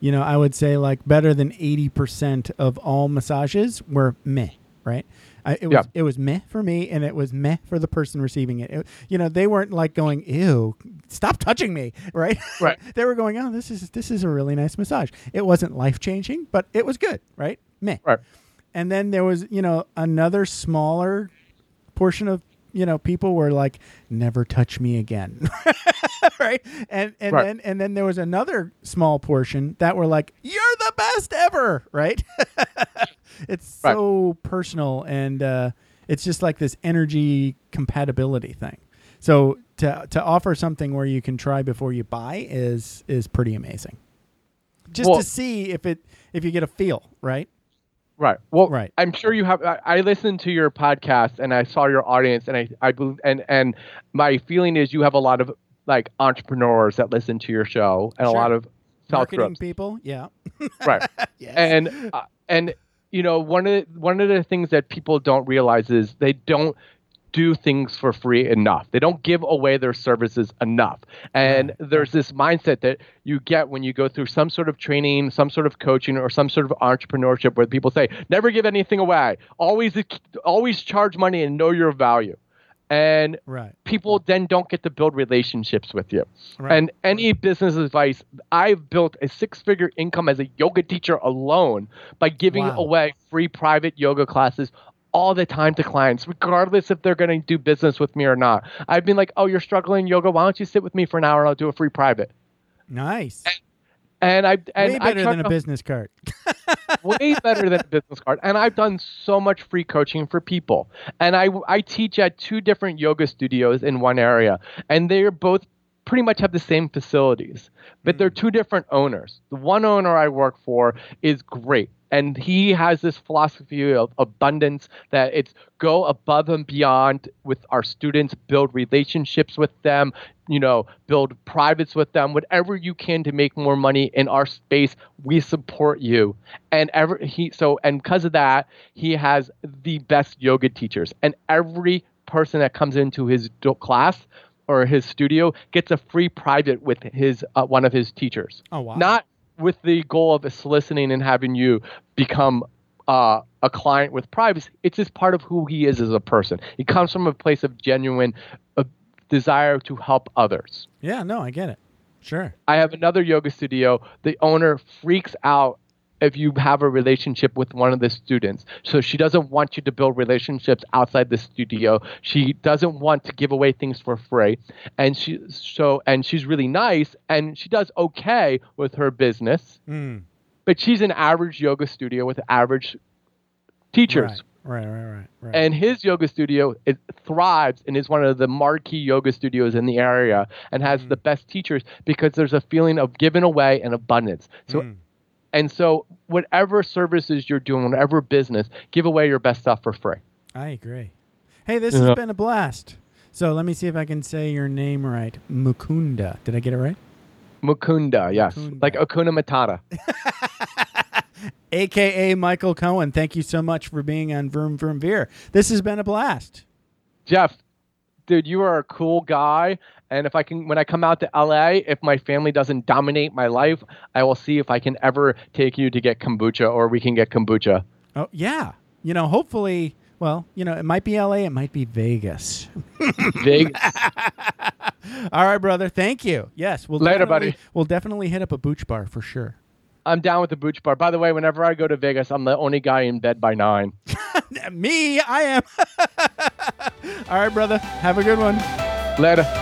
you know i would say like better than 80% of all massages were meh right I, it was Yeah. it was meh for me and it was meh for the person receiving it. It- you know they weren't like going ew stop touching me right Right. they were going, "Oh, this is this is a really nice massage." It wasn't life changing, but it was good, right? Meh. Right. And then there was, you know, another smaller portion of you know people were like, "Never touch me again," right? And and Right. then and then there was another small portion that were like, "You're the best ever," right? it's Right. so personal and uh, it's just like this energy compatibility thing. So to to offer something where you can try before you buy is is pretty amazing. Just Well- to see if it if you get a feel, right? Right. Well, Right. I'm sure you have. I, I listened to your podcast and I saw your audience, and I, I believe, and and my feeling is you have a lot of like entrepreneurs that listen to your show, and Sure. a lot of self Marketing people, yeah. Right. yes. and uh, and you know one of the, one of the things that people don't realize is they don't do things for free enough. They don't give away their services enough. And there's this mindset that you get when you go through some sort of training, some sort of coaching or some sort of entrepreneurship where people say, "Never give anything away. Always always charge money and know your value." And right. people then don't get to build relationships with you. Right. And any business advice, I've built a six figure income as a yoga teacher alone by giving Wow. away free private yoga classes all the time to clients, regardless if they're going to do business with me or not. I've been like, oh, you're struggling yoga. Why don't you sit with me for an hour and I'll do a free private? Nice. And I and Way better try than a business card. way better than a business card. And I've done so much free coaching for people. And I I teach at two different yoga studios in one area, and they're both pretty much have the same facilities, but they're hmm. two different owners. The one owner I work for is great. And he has this philosophy of abundance that it's go above and beyond with our students, build relationships with them, you know, build privates with them, whatever you can to make more money in our space. We support you. And ever he so and because of that, he has the best yoga teachers. And every person that comes into his class or his studio gets a free private with his uh, one of his teachers. Oh wow. Not with the goal of soliciting and having you become uh, a client with privacy. It's just part of who he is as a person. It comes from a place of genuine uh, desire to help others. yeah, no, I get it. Sure. I have another yoga studio. The owner freaks out if you have a relationship with one of the students. So she doesn't want you to build relationships outside the studio. She doesn't want to give away things for free. And she so and she's really nice and she does okay with her business, Mm. but she's an average yoga studio with average teachers. Right. Right. Right. Right. right. And his yoga studio it thrives and is one of the marquee yoga studios in the area and has Mm. the best teachers because there's a feeling of giving away and abundance. So Mm. And so, whatever services you're doing, whatever business, give away your best stuff for free. I agree. Hey, this Yeah. has been a blast. So let me see if I can say your name right. Mukunda. Did I get it right? Mukunda, yes, Mukunda. like Hakuna Matata. AKA Michael Cohen. Thank you so much for being on Vroom Vroom Veer. This has been a blast. Jeff, dude, you are a cool guy. And if I can, when I come out to LA, if my family doesn't dominate my life, I will see if I can ever take you to get kombucha or we can get kombucha. Oh, yeah. You know, hopefully, well, you know, it might be LA, it might be Vegas. Big. All right, brother. Thank you. Yes, we'll Later, buddy. We'll definitely hit up a booch bar for sure. I'm down with the booch bar. By the way, whenever I go to Vegas, I'm the only guy in bed by nine. Me, I am. All right, brother. Have a good one. Later.